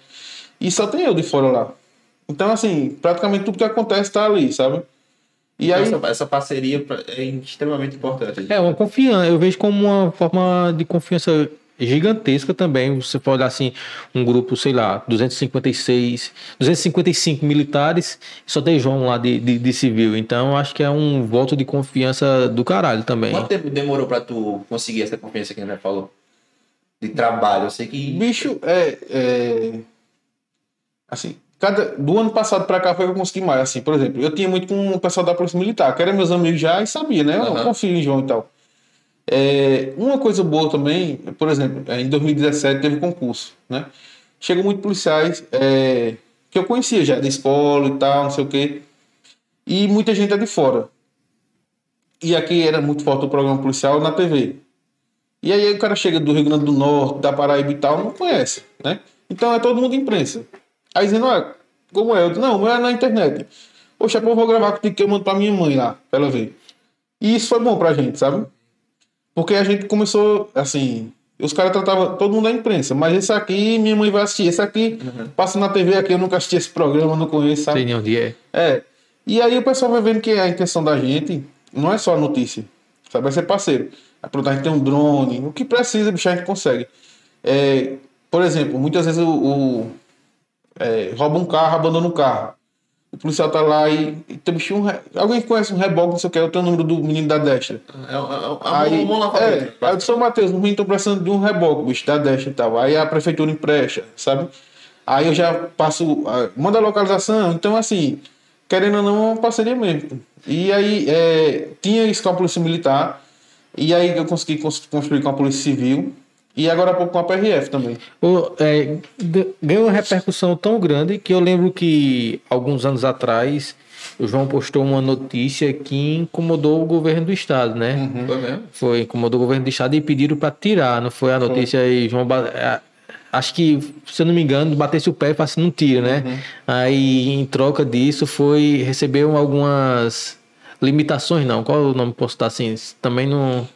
E só tem eu de fora lá. Então, assim, praticamente tudo que acontece tá ali, sabe? E aí. essa, essa parceria é extremamente importante. É uma confiança, eu vejo como uma forma de confiança gigantesca também. Você pode olhar assim, um grupo, sei lá, 256, 255 militares, e só tem João lá de, de, de civil. Então, acho que é um voto de confiança do caralho também. Quanto tempo demorou pra tu conseguir essa confiança que a gente falou? De trabalho, eu sei que. Bicho, é. é... Assim, cada... do ano passado pra cá foi que eu consegui mais. Assim, por exemplo, eu tinha muito com o pessoal da Polícia Militar, que eram meus amigos já e sabia, né? Eu Aham. confio em João e tal. É, uma coisa boa também, por exemplo, é, em 2017 teve concurso, né? Chegou muitos policiais é, que eu conhecia já da escola e tal, não sei o quê. E muita gente é de fora. E aqui era muito forte o programa policial na TV. E aí o cara chega do Rio Grande do Norte, da Paraíba e tal, não conhece, né? Então é todo mundo imprensa. Aí dizendo, ah, como é? Eu digo, não, é na internet. Poxa, pô, eu vou gravar contigo que eu mando pra minha mãe lá, pra ela ver. E isso foi bom pra gente, sabe? Porque a gente começou, assim, os caras tratavam todo mundo da imprensa, mas esse aqui minha mãe vai assistir, esse aqui passa na TV aqui, eu nunca assisti esse programa, não conheço, sabe? Sei nem onde é. É. E aí o pessoal vai vendo que a intenção da gente não é só a notícia. Sabe? Vai ser parceiro. A pronto, a gente tem um drone. O que precisa, bicho, a gente consegue. É, por exemplo, muitas vezes o, o- é, rouba um carro, abandona um carro. O policial tá lá e, e tem um, re- alguém conhece um reboque, não sei o que, eu tenho o número do menino da destra. É, é, é, é, Aí, lá é, aí eu disse, "Ô, Matheus, no Rio tô precisando de um reboque, bicho, da destra e tal. Aí a prefeitura empresta, sabe? Aí eu já passo, manda a localização. Então, assim, querendo ou não, é uma parceria mesmo. E aí, é, tinha isso com a Polícia Militar. E aí eu consegui cons- construir com a Polícia Civil. E agora há pouco com a PRF também. O- é, ganhou uma repercussão tão grande que eu lembro que alguns anos atrás o João postou uma notícia que incomodou o governo do estado, né? Foi mesmo? Foi, incomodou o governo do estado e pediram para tirar, não foi a notícia aí, João. Acho que, se eu não me engano, batesse o pé e falasse não tira, né? Aí, em troca disso, foi recebeu algumas limitações, não. Qual é o nome posso dar assim? Também não.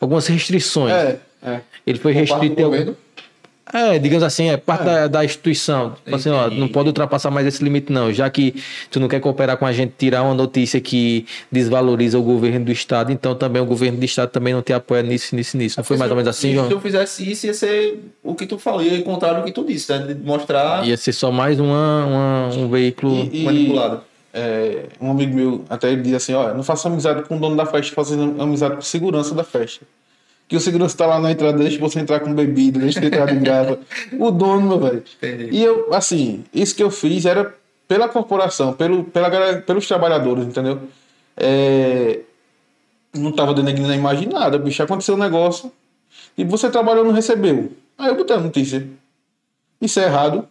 Algumas restrições. É, é. Ele foi restrito. algum-? É, digamos assim, é parte Da, da instituição. Tipo assim, ó, não pode ultrapassar mais esse limite, não. Já que tu não quer cooperar com a gente, tirar uma notícia que desvaloriza o governo do Estado, então também o governo do Estado também não te apoia nisso, nisso, nisso. Não foi mais ou menos assim, Se João? eu fizesse isso, ia ser o que tu falou, ia contrário do que tu disse, né? De mostrar Ia ser só mais uma, uma- um veículo. E- e- manipulado. É, um amigo meu até ele diz assim, olha, não faça amizade com o dono da festa, faça amizade com o segurança da festa. Que o segurança tá lá na entrada, deixa você entrar com bebida, deixa você entrar de graça. O dono, meu velho. E eu, assim, isso que eu fiz era pela corporação, pelo, pela, galera- pelos trabalhadores, entendeu? É, não tava denegrindo a imagem nada, bicho. Aconteceu um negócio e você trabalhou e não recebeu. Aí eu botei a notícia. Isso é errado?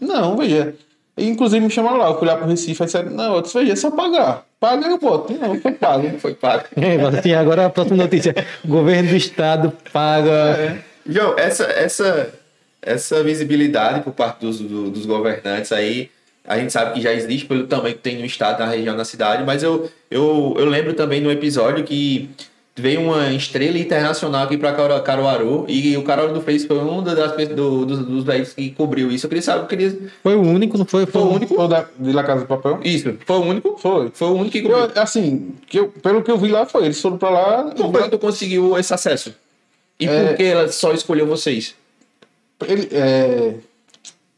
Não, veja. E, Inclusive me chamaram lá, eu fui lá pro Recife, aí disseram, não, eu disse, veja, é só pagar. Paga eu boto. Não, foi pago. Foi pago. É, mas assim, agora a próxima notícia. O governo do Estado paga. João, essa, essa, essa visibilidade por parte dos, do- dos governantes aí, a gente sabe que já existe pelo tamanho que tem no estado, na região, na cidade, mas eu, eu, eu lembro também no episódio que veio uma estrela internacional aqui para Caruaru e o Caruaru do Face foi um das pessoas do, dos, dos veículos que cobriu isso. Eu queria saber, eu queria... Foi o único, não foi? Foi, Foi o único. Foi da, de La Casa de Papel? Isso, foi o único? Foi. Foi o único que cobriu. Eu, assim, que eu, pelo que eu vi lá foi, eles foram pra lá. Como foi que tu conseguiu esse acesso? E É. por que ela só escolheu vocês? Ele, é,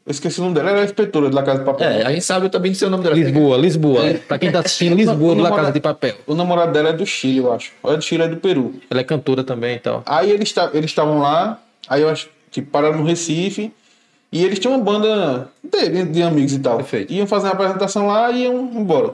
eu esqueci o nome dela, era a inspetora de La Casa de Papel. É, a gente sabe também do seu nome dela. Lisboa, Lisboa. Pra quem tá assistindo, Lisboa, do La Casa de Papel. O namorado dela é do Chile, eu acho. Ou é do Chile, é do Peru. Ela é cantora também e tal. Aí eles estavam lá, aí eu acho que pararam no Recife, E eles tinham uma banda dele, de amigos e tal. Perfeito. Iam fazer uma apresentação lá e iam embora.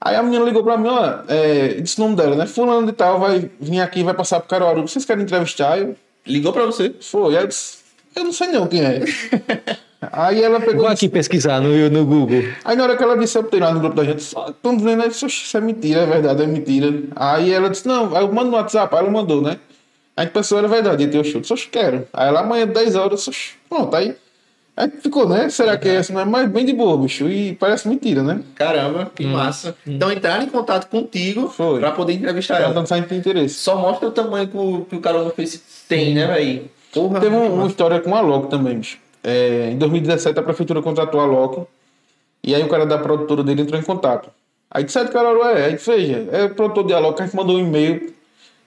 Aí a menina ligou pra mim, ó, é, disse o nome dela, né? Fulano de tal vai vir aqui, vai passar pro Caruaru. Vocês querem entrevistar? Eu, Ligou pra você. foi. Aí eu disse, eu não sei não quem é. Aí ela pegou. Vou aqui pesquisar no, no Google. Aí na hora que ela disse, eu botei lá no grupo da gente, estamos vendo "Oxe, isso é mentira, é verdade, é mentira. Aí ela disse, não, aí eu mando no WhatsApp, aí ela mandou, né? Aí a pessoa era verdade, ia ter o show. Disse, "Oxe, quero. Aí ela amanhã, 10 horas, oxe, pronto, aí. Aí ficou, né? Será que é essa? Mas- bem de boa, bicho. E parece mentira, né? Caramba, que massa. Então entraram em contato contigo Foi. pra poder entrevistar Ela ela. não sai de interesse. Só mostra o tamanho que o, que o cara no Face tem, né, velho? Porra. Teve um- uma massa. história com a Loki também, bicho. É, em 2017 a prefeitura contratou a Loki. E aí o cara da produtora dele entrou em contato. Aí disse, "É de Caruaru, é. Aí disse, veja, é o produtor de Alok, gente mandou um e-mail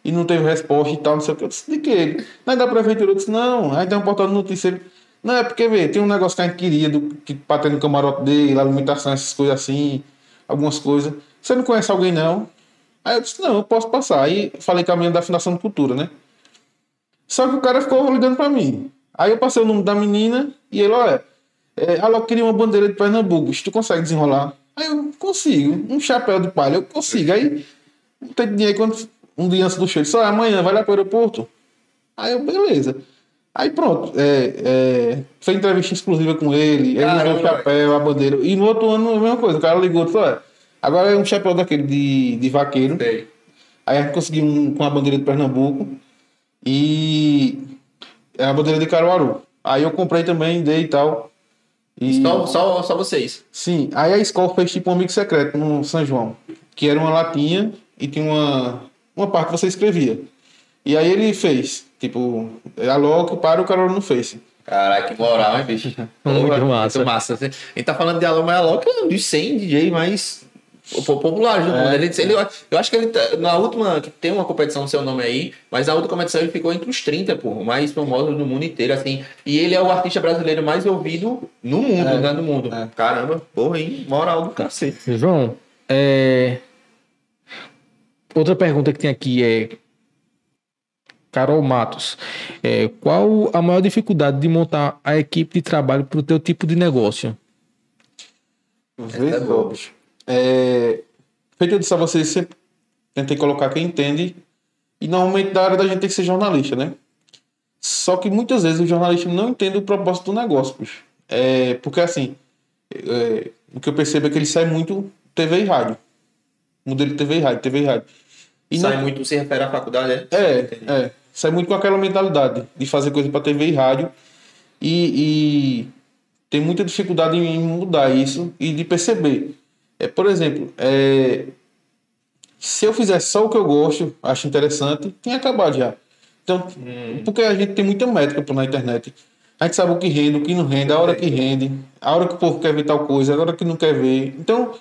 e não teve resposta e tal, não sei o que. Eu disse, de que? Aí da prefeitura eu disse, não, aí tem um portal de notícia. Não, é porque, vê, tem um negócio que a gente queria, do, que pra ter no camarote dele, alimentação, essas coisas assim, algumas coisas. Você não conhece alguém, não? Aí eu disse, não, eu posso passar. Aí falei com a menina da Fundação de Cultura, né? Só que o cara ficou ligando pra mim. Aí eu passei o nome da menina e ele, olha, é, ela queria uma bandeira de Pernambuco, se tu consegue desenrolar? Aí eu consigo, um chapéu de palha, eu consigo. Aí não tem dinheiro quando um dia antes do show, ele disse, "Ó, amanhã vai lá pro aeroporto. Aí eu, beleza. Aí pronto, é, é, foi entrevista exclusiva com ele, ele me deu o chapéu, a bandeira. E no outro ano a mesma coisa, o cara ligou e olha, agora é um chapéu daquele de, de vaqueiro. Sei. Aí a gente conseguiu um com a bandeira de Pernambuco e é a bandeira de Caruaru. Aí eu comprei também, dei e tal. E, Só, só, só vocês. Sim, aí a escola fez tipo um amigo secreto no São João, que era uma latinha e tinha uma, uma parte que você escrevia. E aí ele fez, tipo, a logo para o Caruaru no Face. Caralho, que moral, hein, bicho? Muito massa. Muito massa. A gente tá falando de Alô Maialó, que é um dos 100 DJ mais populares do É. mundo. Ele, ele- eu acho que ele tá, na última, que tem uma competição no seu nome aí, mas na outra competição ele ficou entre os 30, pô, mais famosos do mundo inteiro, assim. E ele é o artista brasileiro mais ouvido no mundo, É. né, do mundo. É. Caramba, porra, hein? Moral do cacete. João, é... outra pergunta que tem aqui é Carol Matos, é, qual a maior dificuldade de montar a equipe de trabalho para o teu tipo de negócio? Vê é boa. bicho. É, feito eu disse a vocês, sempre tentei colocar quem entende. E normalmente da área da gente tem que ser jornalista, né? Só que muitas vezes o jornalista não entende o propósito do negócio, bicho. É, porque assim, é, o que eu percebo é que ele sai muito TV e rádio. Modelo de TV e rádio, TV e rádio. E Sai não- muito, se refere à faculdade, é? é, é. Sai muito com aquela mentalidade de fazer coisa para TV e rádio. E, e tem muita dificuldade em mudar isso e de perceber. É, por exemplo, é, se eu fizesse só o que eu gosto, acho interessante, tinha acabado já. Então, porque a gente tem muita métrica na internet. A gente sabe o que rende, o que não rende, a hora que rende, a hora que o povo quer ver tal coisa, a hora que não quer ver. Então,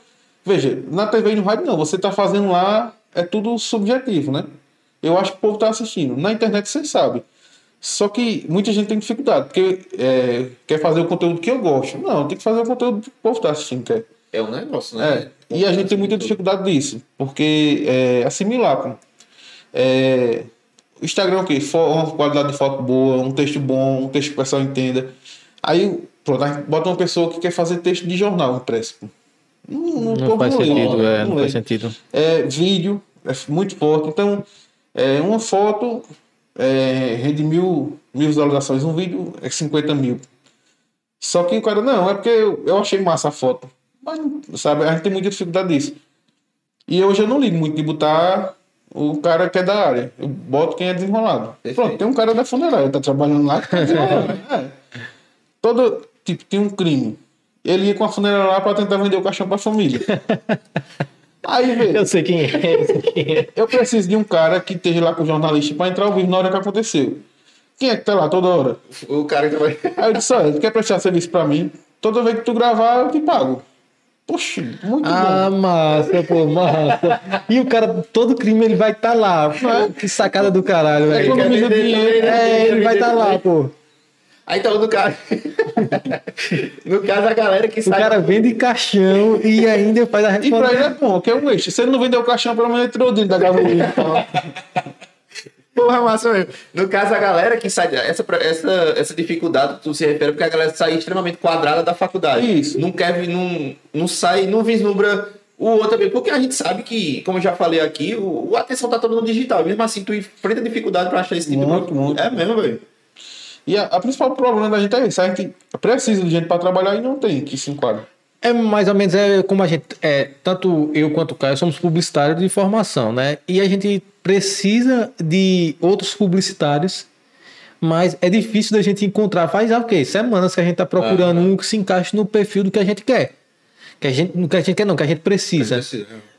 veja, na TV e no rádio não, você está fazendo lá, é tudo subjetivo, né? Eu acho que o povo está assistindo. Na internet você sabe. Só que muita gente tem dificuldade, porque é, quer fazer o conteúdo que eu gosto. Não, tem que fazer o conteúdo que o povo está assistindo, quer. É um negócio, né? É, e a gente tem muita dificuldade disso, porque é, assimilar. pô. É, o Instagram é o quê? Uma qualidade de foto boa, um texto bom, um texto que o pessoal entenda. Aí, pronto, a gente bota uma pessoa que quer fazer texto de jornal impresso. pô. Não, não, Não faz sentido, não, é, não não faz sentido. É, vídeo, é muito forte. Então, é, uma foto é, rende mil, mil visualizações, um vídeo é 50 mil. Só que o cara, não, é porque eu, eu achei massa a foto. Sabe, a gente tem muita dificuldade disso. E hoje eu não ligo muito de botar o cara que é da área. Eu boto quem é desenrolado. Perfeito. Pronto, tem um cara da funerária, tá trabalhando lá que tá desenrolado. é. Todo, tipo, tem um crime. Ele ia com a funerária lá pra tentar vender o caixão pra família. Aí, vê, Eu sei quem é, eu sei quem é. eu preciso de um cara que esteja lá com o jornalista pra entrar ao vivo na hora que aconteceu. Quem é que tá lá toda hora? O cara que vai. Aí eu disse, olha, quer prestar serviço pra mim? Toda vez que tu gravar, eu te pago. Poxa, muito Ah, massa, pô, massa. E o cara, todo crime ele vai estar lá. Que sacada do caralho, bom. velho. Economiza dinheiro. É, ele vai estar lá, pô. Aí tá o do cara. no caso, a galera que O sai. cara vende caixão e ainda faz a E pra ele resposta. é bom, que é um extra. Se ele não vender o caixão, pelo menos ele tirou dele da gasolina. Porra, massa mesmo. No caso, a galera que sai. Essa, essa, essa dificuldade, tu se refere porque a galera sai extremamente quadrada da faculdade. Isso. Não quer, não, não sai, não vislumbra o outro também. Porque a gente sabe que, como eu já falei aqui, o, a atenção tá toda no digital. Mesmo assim, tu enfrenta dificuldade pra achar esse tipo Muito, de. muito. É mesmo, velho. E a, a principal problema da gente é isso. A gente precisa de gente para trabalhar e não tem que se enquadra. É mais ou menos é como a gente é, tanto eu quanto o Caio somos publicitários de formação, né? E a gente precisa de outros publicitários, mas é difícil da gente encontrar. Faz o quê? Semanas que a gente tá procurando um que se encaixe no perfil do que a gente quer. Que a gente não que a gente quer não, que a gente precisa.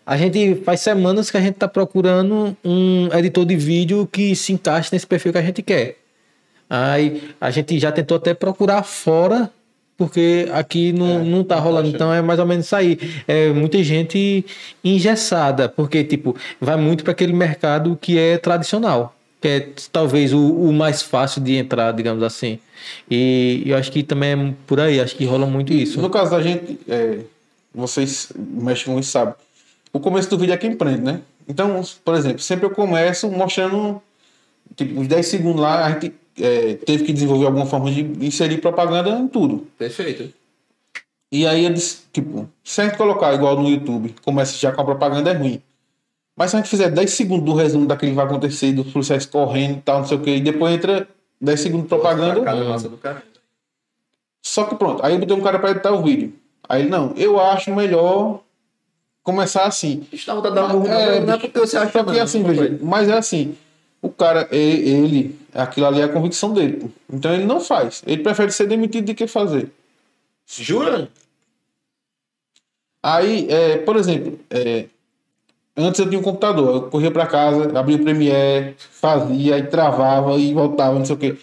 A gente faz semanas que a gente tá procurando um editor de vídeo que se encaixe nesse perfil que a gente quer. Aí a gente já tentou até procurar fora, porque aqui não, não tá rolando. Então é mais ou menos isso aí. É muita gente engessada, porque, tipo, vai muito para aquele mercado que é tradicional, que é talvez o, o mais fácil de entrar, digamos assim. E eu acho que também é por aí, acho que rola muito isso. No caso da gente, é, vocês mexem com isso, sabe? O começo do vídeo é quem prende, né? Então, por exemplo, sempre eu começo mostrando, tipo, uns 10 segundos lá, a gente é, teve que desenvolver alguma forma de inserir propaganda em tudo. Perfeito. E aí eles, tipo, se a gente colocar igual no YouTube, começa já com a propaganda é ruim. Mas se a gente fizer 10 segundos do resumo daquele que vai acontecer, dos policiais correndo e tal, não sei o que, e depois entra 10 segundos de propaganda. Caralho. Só que pronto, aí eu botei um cara pra editar o vídeo. Aí ele, não, eu acho melhor começar assim. Uma burra, É, não é porque você acha que não, assim, veja, mas é assim, o cara, e- ele, aquilo ali é a convicção dele. Então ele não faz. Ele prefere ser demitido do que fazer. Jura? Aí, é, por exemplo, é, antes eu tinha um computador, eu corria para casa, abria o Premiere, fazia, aí travava e voltava, não sei o quê.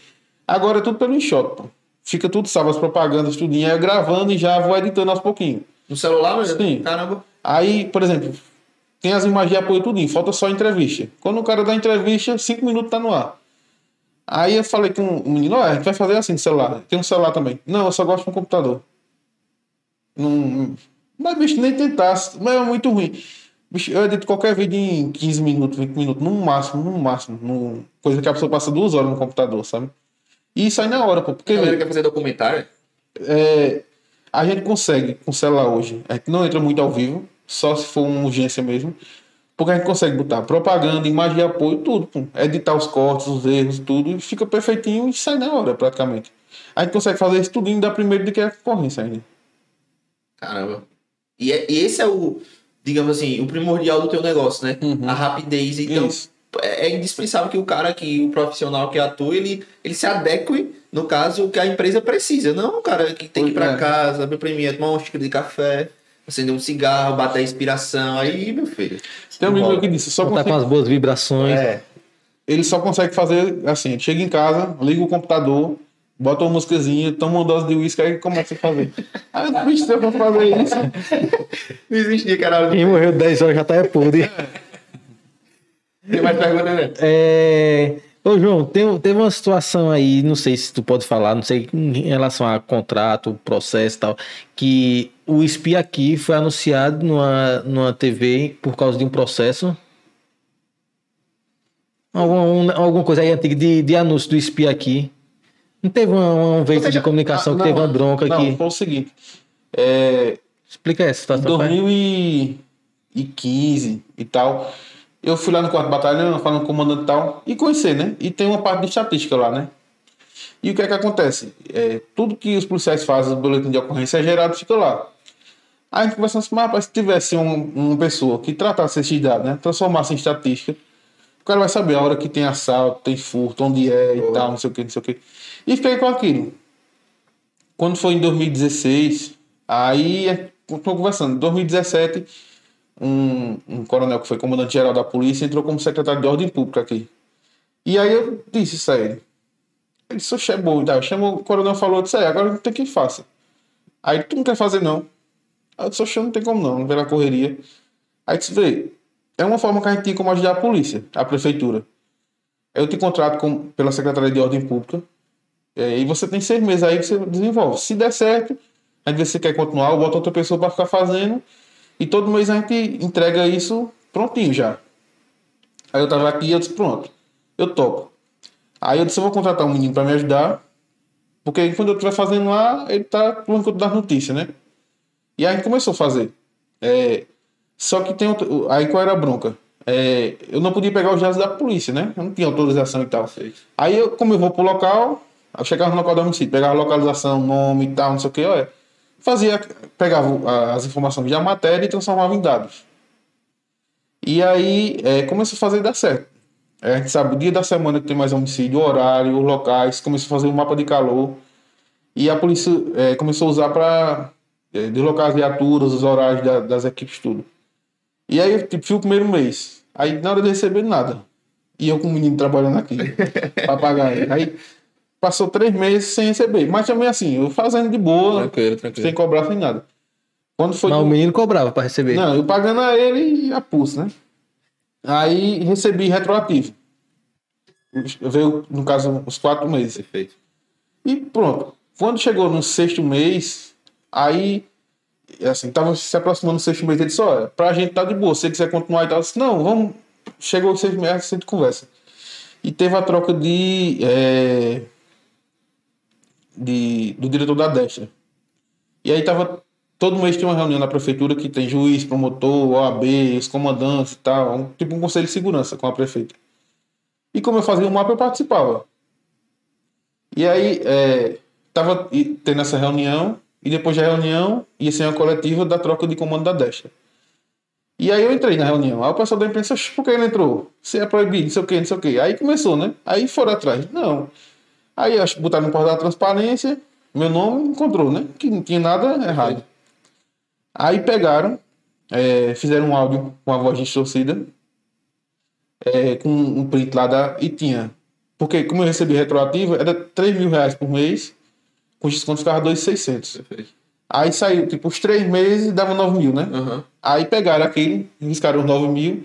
Agora é tudo pelo InShot. Fica tudo salvo, as propagandas, tudinho, aí eu gravando e já vou editando aos pouquinhos. No celular, mesmo? Sim. Caramba. Aí, por exemplo, tem as imagens de apoio tudinho, falta só a entrevista. Quando o cara dá a entrevista, cinco minutos tá no ar. Aí eu falei com o menino, ó, a gente vai fazer assim no celular. Tem um celular também. Não, eu só gosto de um computador. Não, mas, bicho, nem tentasse. Mas é muito ruim. Bicho, eu edito qualquer vídeo em 15 minutos, 20 minutos, no máximo, no máximo. No... Coisa que a pessoa passa duas horas no computador, sabe? E sai na hora, pô. Porque, A galera quer fazer documentário? é, a gente consegue com o celular hoje. A gente não entra muito ao vivo, só se for uma urgência mesmo. Porque a gente consegue botar propaganda, imagem de apoio, tudo. pô. Editar os cortes, os erros, tudo. E fica perfeitinho e sai na hora, praticamente. A gente consegue fazer isso tudo ainda primeiro do que a concorrência ainda. Caramba. E, é- e esse é o, digamos assim, o primordial do teu negócio, né? Uhum. A rapidez. Então, Isso. é, é indispensável que o cara, que o profissional que atua, ele, ele se adeque, no caso, o que a empresa precisa. Não o cara que tem que ir pra É. casa, o Premiere, tomar um xícara de café, acender um cigarro, bater a inspiração. Aí, meu filho. Tem um amigo meu que disse, só Contar com consegue, as boas vibrações. É. ele só consegue fazer assim, chega em casa, liga o computador, bota uma músicazinha, toma uma dose de uísque aí começa a fazer. Aí eu se eu for fazer isso. Não existia, caralho. Quem morreu 10 horas já tá é podre. Tem mais pergunta, né? É... Ô, João, tem, teve uma situação aí, não sei se tu pode falar, não sei em relação a contrato, processo e tal, que o SPI aqui foi anunciado numa, numa TV por causa de um processo. Alguma, um- alguma coisa aí antiga de, de anúncio do SPI aqui. Não teve uma- um veículo seja, de comunicação que Ah, teve não, uma bronca não, aqui. Foi o seguinte. É, Explica essa situação. pai. 2015 e tal, eu fui lá no quarto batalhão, falando com o comandante e tal, e conhecer, né? E tem uma parte de estatística lá, né? E o que é que acontece? É, tudo que os policiais fazem no boletim de ocorrência é gerado fica lá. Aí a gente conversando assim, mas rapaz, se tivesse um- uma pessoa que tratasse esses dados, né? Transformasse em estatística, o cara vai saber a hora que tem assalto, tem furto, onde é e tal, não sei o que, não sei o que. E fiquei com aquilo. Quando foi em 2016, aí estou conversando. Em 2017, um, um coronel que foi comandante geral da polícia entrou como secretário de ordem pública aqui. E aí eu disse isso a ele. Ele disse, oxe, é bom. Chamou, o coronel falou, disse, aí, agora não tem quem faça. Aí tu não quer fazer não. Aí eu disse, oxe, não tem como não, não vê correria. Aí disse, vê, é uma forma que a gente tem como ajudar a polícia, a prefeitura. Eu te contrato com, pela Secretaria de Ordem Pública, é, e você tem seis meses aí que você desenvolve. Se der certo, a gente vê se você quer continuar, bota outra pessoa para ficar fazendo. E todo mês a gente entrega isso prontinho já. Aí eu tava aqui e eu disse, pronto. eu topo. Aí eu disse, eu vou contratar um menino para me ajudar, porque quando eu estiver fazendo lá, ele tá por conta das notícias, né? E aí começou a fazer. É, só que tem outro, aí qual era a bronca? É, eu não podia pegar os dados da polícia, né? Eu não tinha autorização e tal. Aí eu, como eu vou pro local, eu chegava no local do homicídio, pegava localização, nome e tal, não sei o que, olha. Fazia, pegava as informações da matéria e transformava em dados. E aí é, começou a fazer dar certo. É, a gente sabe o dia da semana que tem mais homicídio, o horário, os locais, começou a fazer um mapa de calor. E a polícia é, começou a usar para é, deslocar as viaturas, os horários da, das equipes, tudo. E aí, tipo, fui o primeiro mês. Aí, na hora de receber, nada. E eu com o menino trabalhando aqui, ele. Aí, passou três meses sem receber. Mas também assim, eu fazendo de boa, Tranquilo, tranquilo. sem cobrar, sem nada. Quando foi. Mas do- o menino cobrava pra receber. Não, eu pagando a ele e a pulso, né? Aí recebi retroativo. Veio, no caso, os quatro meses. Perfeito. E pronto. Quando chegou no sexto mês, aí, assim, tava se aproximando do sexto mês, ele disse, olha, pra gente tá de boa, se você quiser continuar e tal, eu disse, não, vamos, chegou o sexto mês, a gente conversa. E teve a troca de, é, de do diretor da Destra. E aí tava, todo mês tem uma reunião na prefeitura que tem juiz, promotor, OAB, os comandantes e tal, um, tipo um conselho de segurança com a prefeita. E como eu fazia o mapa, eu participava. E aí, é, tava tendo essa reunião, e depois da reunião, ia ser uma coletiva da troca de comando da Destra. E aí eu entrei na reunião. Aí o pessoal da imprensa, "Oxe, por que ele entrou? Se é proibido, não sei o quê, não sei o quê. Aí começou, né? Aí foram atrás. Não. Aí acho que botaram no portal da transparência, meu nome encontrou, né? Que não tinha nada errado. Aí pegaram, é, fizeram um áudio com a voz distorcida, é, com um print lá da. E tinha. Porque como eu recebi retroativo, era 3 mil reais por mês, com desconto ficava 2,600. Perfeito. Aí saiu, tipo, os três meses dava 9 mil, né? Aham. Aí pegaram aquilo, riscaram os 9 mil.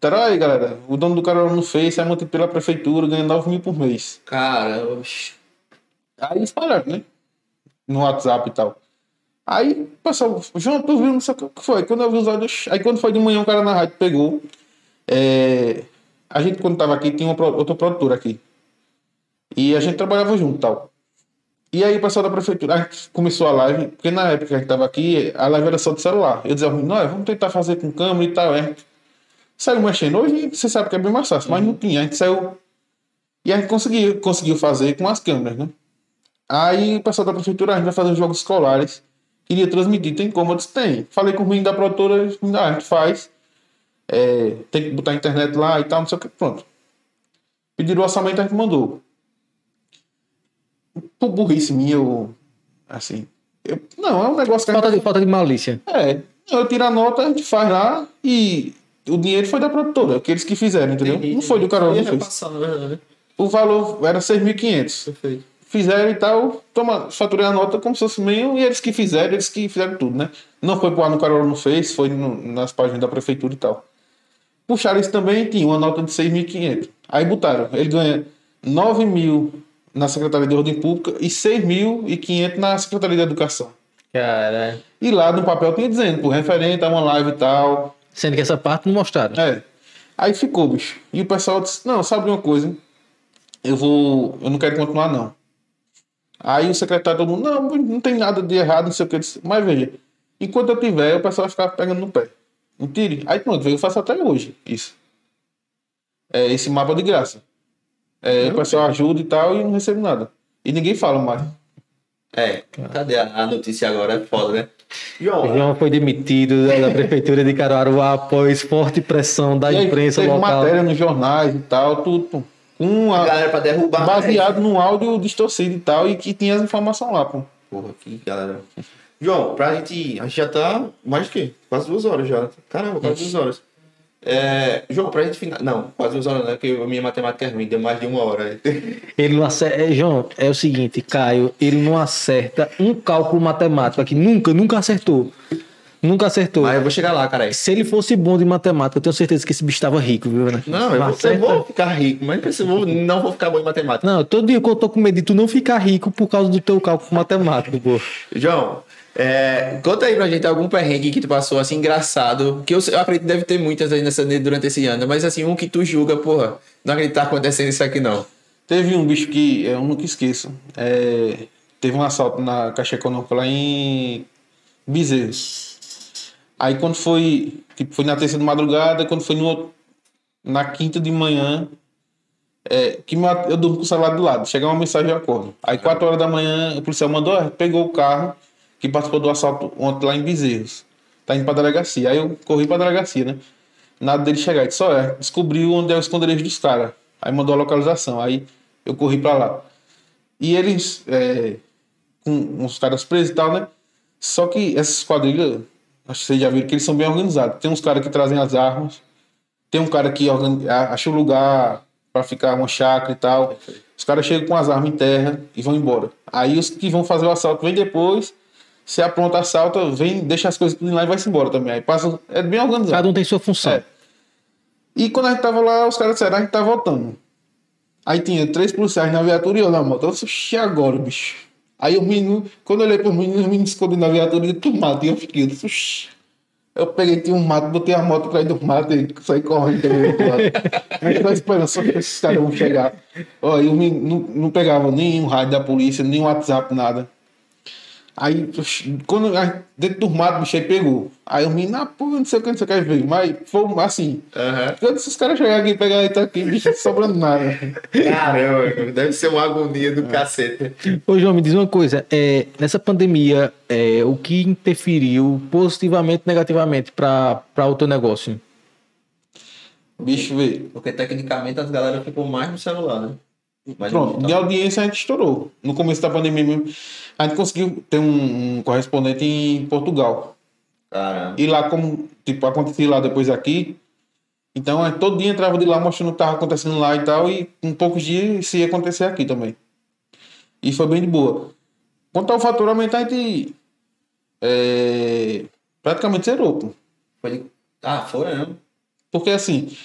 Disseram, aí galera, o dono do cara no Face é mantido pela prefeitura, ganha 9 mil por mês. Cara, oxi. Aí espalharam, né? No WhatsApp e tal. Aí pessoal, João, tu viu, não sei o que foi. Quando eu vi os olhos. Aí quando foi de manhã, o cara na rádio pegou. É, A gente, quando tava aqui, tinha uma outra produtora aqui. E a gente trabalhava junto e tal. E aí o pessoal da prefeitura, a gente começou a live, porque na época que a gente tava aqui, a live era só de celular. Eu dizia, não, vamos tentar fazer com câmera e tal. Gente saiu mexendo. Hoje você sabe que é bem mais fácil, mas não tinha. A gente saiu. E a gente conseguiu, conseguiu fazer com as câmeras, né? Aí o pessoal da prefeitura, a gente vai fazer os jogos escolares. Queria transmitir, tem como? Eu disse, tem. Falei com o menino da produtora, ah, a gente faz. É, tem que botar a internet lá e tal, não sei o que. Pronto. Pediram o orçamento, a gente mandou. Por burrice minha, eu. Assim. eu- não, é um negócio que a gente Falta de, falta de malícia. é, eu tiro a nota, a gente faz lá e o dinheiro foi da produtora, aqueles que fizeram, entendeu? Não foi do Carol, não fez. repassar, na verdade. O valor era 6.500. Perfeito. Fizeram e tal, toma, faturei a nota como se fosse meio, e eles que fizeram, eles que fizeram tudo, né? Não foi pro ar no Carol não fez, foi no- nas páginas da prefeitura e tal. Puxaram isso também, tinha uma nota de 6.500. Aí botaram, ele ganha 9 mil na Secretaria de Ordem Pública e 6.500 na Secretaria de Educação. Cara. E lá no papel tinha dizendo, por referente a uma live e tal, Sendo que essa parte não mostraram. É. Aí ficou, bicho. E o pessoal disse: Não, sabe de uma coisa? Eu vou. Eu não quero continuar, não. Aí o secretário todo mundo: Não, não tem nada de errado, não sei o que. Eu disse, Mas veja, enquanto eu tiver, o pessoal vai ficar pegando no pé. Não tire. Aí pronto, eu faço até hoje isso. É esse mapa de graça. É, o pessoal ajuda e tal e não recebo nada. E ninguém fala mais. É, cadê a, a notícia agora? É foda, né? O João, foi demitido da, da prefeitura de Caruaru após forte pressão da e aí imprensa teve local. matéria nos jornais e tal, tudo. Com a a, galera pra derrubar. baseado num áudio distorcido e tal, e que tinha as informações lá, pô. Porra, que galera. João, pra gente. A gente já tá mais de quê? Quase duas horas já. Caramba, quase duas horas. É, João, pra gente final. Não, quase duas horas, né? Porque a minha matemática é ruim, deu mais de uma hora. Ele não acerta. é, João, é o seguinte, Caio, ele não acerta um cálculo matemático aqui. Nunca, nunca acertou. Nunca acertou. Mas eu vou chegar lá, cara. Se ele fosse bom de matemática, eu tenho certeza que esse bicho estava rico, viu, né? Não, eu vou, eu vou ficar rico, mas eu vou- não vou ficar bom em matemática. Não, todo dia que eu tô com medo de tu não ficar rico por causa do teu cálculo matemático, pô. João, É, conta aí pra gente algum perrengue que tu passou, assim, engraçado. Que eu, eu acredito que deve ter muitas aí nessa, durante esse ano. Mas, assim, um que tu julga, porra, não acredito que tá acontecendo isso aqui, não. Teve um bicho que eu nunca esqueço. É, teve um assalto na Caixa Econômica lá em Bezerros. Aí quando foi, tipo, foi na terça de madrugada, quando foi no, na quinta de manhã, é, que meu- eu durmo com o celular do lado. Chega uma mensagem eu acordo. Aí 4 horas da manhã, o policial mandou, "Ó, pegou o carro que participou do assalto ontem lá em Bezerros. Tá indo pra delegacia. Aí eu corri pra delegacia, né? Nada dele chegar. Disse, só é, descobriu onde é o esconderijo dos caras. Aí mandou a localização. Aí eu corri pra lá. E eles, é, com uns caras presos e tal, né? Só que essas quadrilhas, acho que vocês já viram que eles são bem organizados. Tem uns caras que trazem as armas, tem um cara que acha um lugar pra ficar uma chácara e tal. Os caras chegam com as armas em terra e vão embora. Aí os que vão fazer o assalto vêm depois, se apronta assalta, vem, deixa as coisas tudo lá e vai-se embora também. Aí passa, é bem organizado. Cada um tem sua função. É. E quando a gente tava lá, os caras disseram, a gente tá voltando. Aí tinha três policiais na viatura e eu na moto. Eu disse, "Oxi, agora, bicho. Aí o menino, quando eu olhei pro menino, o menino escondeu na viatura e disse, tu mata. E eu fiquei, eu disse. Eu peguei, tinha um mato, botei a moto atrás do mato e saí correndo. também outro lado. A gente tava esperando só que esses caras vão chegar. Ó, e o menino não, não pegava nem o rádio da polícia, nem o WhatsApp, nada. Aí, quando a gente- dentro do mato, o bicho aí pegou. Aí o menino, ah, pô, não sei o que, não sei o que, veio. Mas foi assim, Aham. quando esses caras chegarem aqui e pegar aí, tá aqui, bicho, não sobrando nada. Caramba, deve ser uma agonia do cacete. Ô, João, me diz uma coisa. É, nessa pandemia, é, o que interferiu positivamente e negativamente para o teu negócio? Bicho, veio. Porque tecnicamente as galera ficou mais no celular, né? Mais no Pronto, de audiência a gente estourou. No começo da pandemia mesmo, a gente conseguiu ter um, um correspondente em Portugal. Caramba. E lá, como tipo, acontecia lá depois aqui, então todo dia entrava de lá mostrando o que estava acontecendo lá e tal, e em poucos dias isso ia acontecer aqui também. E foi bem de boa. Quanto ao faturamento, a gente é, praticamente zerou, pô. Foi... Ah, foi, né? Porque assim,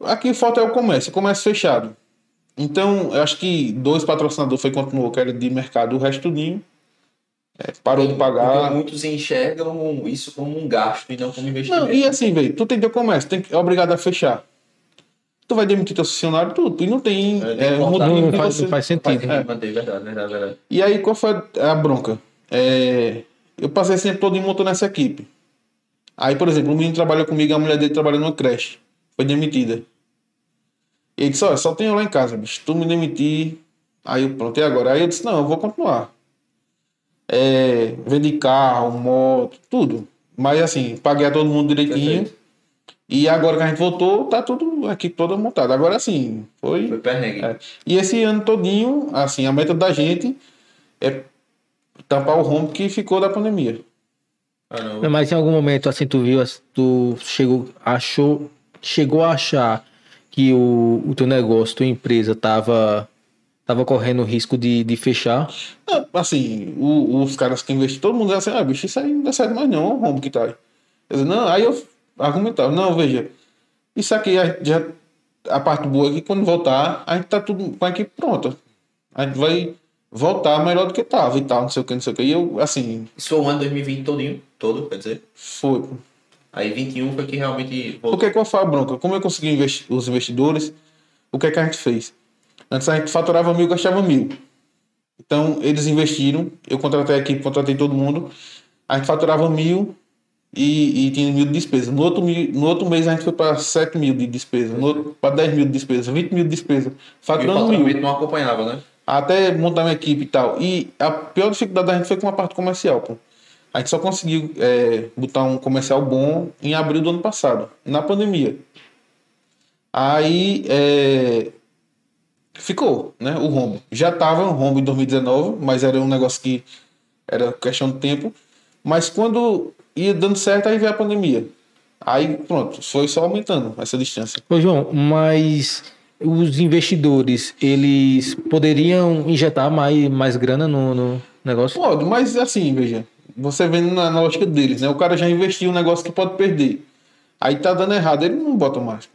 aqui falta é o comércio, comércio fechado. Então, eu acho que dois patrocinadores foi continuou, que era de mercado, o resto tudinho é, parou de pagar. muitos enxergam isso como um gasto e não como investimento. Não, e assim, velho, tu tem teu comércio, tem que, é obrigado a fechar. Tu vai demitir teu funcionário, tudo, e não tem, É, é, Não faz, você- não faz Faz sentido. sentido manter, verdade, verdade, verdade. E aí, qual foi a bronca? É, eu passei sempre todo mundo montando essa equipe. Aí, por exemplo, o menino trabalha comigo, a mulher dele trabalha numa creche. Foi demitida. E ele disse, olha, só tenho lá em casa, bicho. Tu me demitir. Aí eu, pronto, e agora? Aí eu disse, não, eu vou continuar. É, vendi carro, moto, tudo. Mas assim, paguei a todo mundo direitinho. Perfeito. E agora que a gente voltou, tá tudo aqui toda montada. Agora sim, foi. Foi perrengue. É. E esse ano todinho, assim, a meta da gente é tampar o rombo que ficou da pandemia. Caramba. Mas em algum momento, assim, tu viu, tu chegou, achou, chegou a achar que o, o teu negócio, tua empresa tava, tava correndo risco de, de fechar? Ah, Assim, o- os caras que investiram, todo mundo dizia assim, ah, bicho, isso aí não dá certo mais não, o rombo que tá aí. Disse, não, aí eu argumentava, não, veja, isso aqui gente já, a parte boa é que quando voltar, a gente tá tudo com a equipe pronta. A gente vai voltar melhor do que tava e tal, não sei o que, não sei o que. E eu, assim, Isso foi o ano 2020 todinho, todo, quer dizer. foi. Aí 21 foi que realmente voltou. Porque qual foi a bronca? Como eu consegui investi- os investidores, o que é que a gente fez? Antes a gente faturava mil, gastava mil. Então eles investiram, eu contratei a equipe, contratei todo mundo, a gente faturava mil e, e tinha mil de despesa. No outro, no outro mês a gente foi para 7 mil de despesa, para 10 mil de despesa, 20 mil de despesa, E o faturando mil. não acompanhava, né? Até montar minha equipe e tal. E a pior dificuldade da gente foi com a parte comercial, pô. A gente só conseguiu é, botar um comercial bom em abril do ano passado, na pandemia. Aí é, ficou, né? O rombo. Já estava um rombo em 2019, mas era um negócio que era questão de tempo. Mas quando ia dando certo, aí veio a pandemia. Aí pronto, foi só aumentando essa distância. Ô, João, mas os investidores, eles poderiam injetar mais, mais grana no, no negócio? Pode, mas assim, veja, você vendo na, na lógica deles, né? O cara já investiu um negócio que pode perder. Aí tá dando errado, ele não bota mais.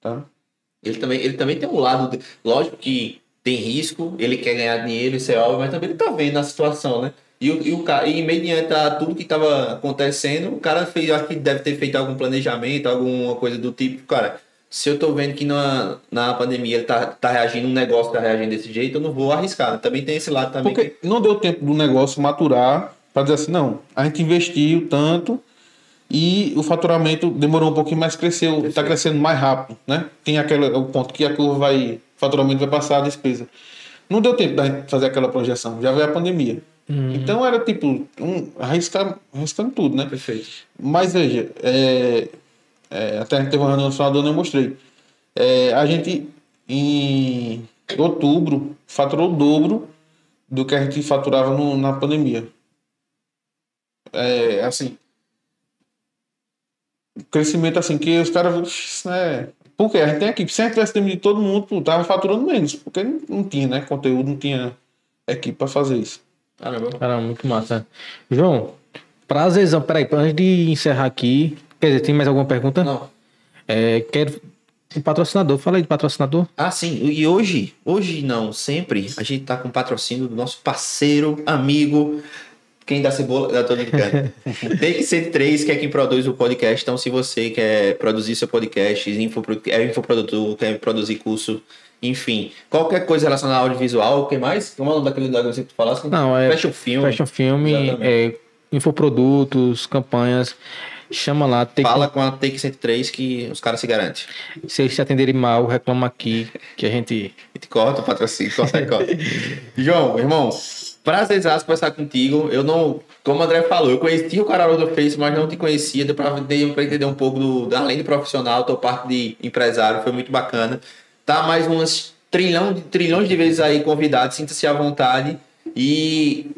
Tá? Ele também, ele também tem um lado. de- Lógico que tem risco, ele quer ganhar dinheiro, isso é óbvio, mas também ele tá vendo a situação, né? E, o, e, o, cara- e mediante a tudo que tava acontecendo, o cara fez, acho que deve ter feito algum planejamento, alguma coisa do tipo, cara, se eu tô vendo que na, na pandemia ele tá, tá reagindo, um negócio tá reagindo desse jeito, eu não vou arriscar. Também tem esse lado também. Porque não deu tempo do negócio maturar para dizer assim, não, a gente investiu tanto e o faturamento demorou um pouquinho, mas cresceu, está crescendo mais rápido, né? Tem aquele o ponto que a curva vai, o faturamento vai passar a despesa. Não deu tempo da gente fazer aquela projeção, já veio a pandemia. Então era tipo, um, arriscar, arriscando tudo, né? Perfeito. Mas veja, é, é, até a gente teve uma reunião no final do ano eu mostrei. É, a gente, em outubro, faturou o dobro do que a gente faturava no- na pandemia. É, assim. Crescimento assim, que os caras. "Ux, Né, porque a gente tem equipe. Se a gente tivesse demitido todo mundo, pô, tava faturando menos. Porque não, tinha, né? Conteúdo, não tinha equipe para fazer isso. Caramba. Caramba, muito massa. João, prazerzão. Peraí, antes de encerrar aqui, quer dizer, tem mais alguma pergunta? Não. É, quero. O patrocinador, fala aí de patrocinador. Ah, sim. E hoje, hoje não, sempre, a gente tá com patrocínio do nosso parceiro, amigo, quem dá cebola, eu tô brincando. Take 103, que é quem produz o podcast. Então, se você quer produzir seu podcast, infopro- é infoprodutor, quer produzir curso, enfim, qualquer coisa relacionada ao audiovisual, o que mais? Como é o nome daquele negócio que tu falasse? Não, é. Fashion Film. Fashion Film, Exatamente. é, infoprodutos, campanhas. Chama lá. Tem Fala com a Take 103 que os caras se garantem. Se eles te atenderem mal, reclama aqui, que a gente. E te corta o patrocínio, corta, corta. João, irmão, prazerzaço conversar contigo. Eu não, como o André falou, eu conheci o Carol do Face, mas não te conhecia. Deu pra entender um pouco do, além de profissional, tua parte de empresário, foi muito bacana. Tá mais umas trilhão, trilhões de vezes aí convidado, sinta-se à vontade. E.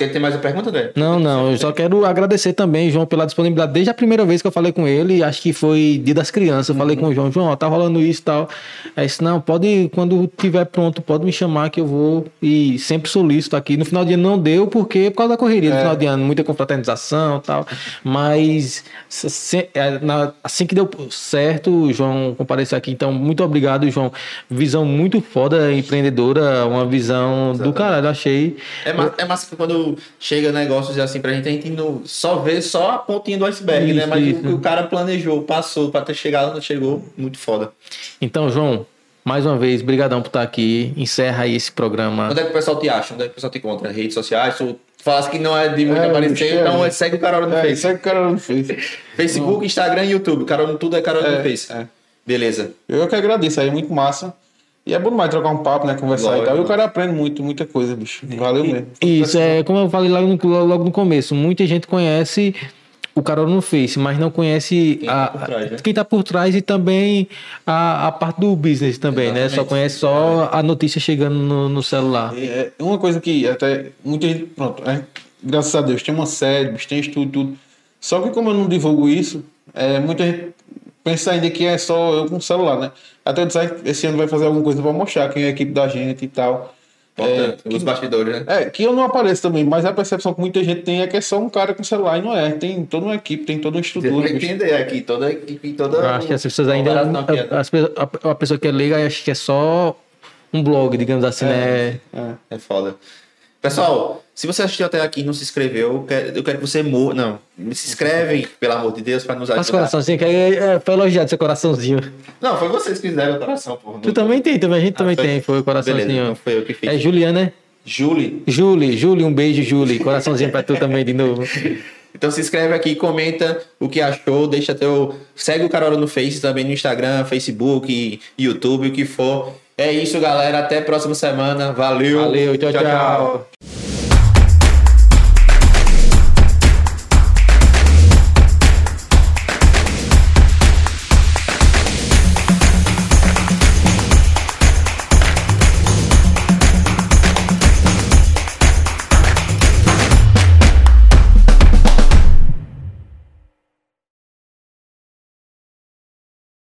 Quer ter mais uma pergunta, André? Não, não, eu só quero agradecer também, João, pela disponibilidade. Desde a primeira vez que eu falei com ele, acho que foi dia das crianças, eu falei com o João, João, ó, tá rolando isso e tal. Aí disse, não, pode, quando tiver pronto, pode me chamar que eu vou. E sempre solicito aqui. No final do dia não deu, porque por causa da correria, no final de ano, muita confraternização e tal. Mas é, assim que deu certo, o João compareceu aqui. Então, muito obrigado, João. Visão muito foda, empreendedora, uma visão do caralho, achei. É, ma é massa que quando chega negócios assim pra gente, a gente não só vê só a pontinha do iceberg, né? Isso, Mas isso. o que o cara planejou, passou pra ter chegado, não chegou, muito foda. Então, João, mais uma vez, brigadão por estar aqui. Encerra aí esse programa. Onde é que o pessoal te acha? Onde é que o pessoal te encontra? Redes sociais? Tu falasse que não é de muito É, aparecer, é. então segue o Carol no É, Face. é que o cara não fez. Facebook, Instagram e YouTube. Carol no tudo é Carol no É, Face. é. Beleza. Eu que agradeço aí, muito massa. E é bom demais trocar um papo, né? Conversar Lógico, e tal. E o cara aprende muito, muita coisa, bicho. Valeu mesmo. Isso, é como eu falei logo no, logo no começo, muita gente conhece o Carol no Face, mas não conhece Quem a, tá por trás, né? quem tá por trás e também a, a parte do business também, né? Só Exatamente. conhece só a notícia chegando no, no celular. É uma coisa que até muita gente, pronto, é, graças a Deus, tem uma série, tem estudo, tudo. Só que como eu não divulgo isso, é, muita gente pensa ainda que é só eu com o celular, né? Até eu disse, "Ah, esse ano vai fazer alguma coisa pra mostrar quem é a equipe da gente e tal. É, Os bastidores, né? É, que eu não apareço também, mas a percepção que muita gente tem é que é só um cara com celular e não é. Tem toda uma equipe, tem toda uma estrutura. tem que entender aqui, toda a equipe, toda. Eu acho que as pessoas ainda. Pe- a, a pessoa que é leiga acha que é só um blog, digamos assim, né? É. É foda. Pessoal, se você assistiu até aqui e não se inscreveu, eu quero, eu quero que você morra. Não, se inscreve, pelo amor de Deus, pra nos Faz ajudar. coraçãozinho, que é, foi elogiado seu coraçãozinho. Não, foi vocês que fizeram o coração, porra. Tu também tem, também, a gente Ah, também foi? tem, foi o coraçãozinho. Beleza, então foi eu que fiz. É Juliana, né? Julie. Julie, Julie, um beijo, Julie. Coraçãozinho pra tu também de novo. Então se inscreve aqui, comenta o que achou, deixa teu. Segue o Carola no Face também no Instagram, Facebook, YouTube, o que for. É isso, galera. Até a próxima semana. Valeu. Valeu, tchau, tchau.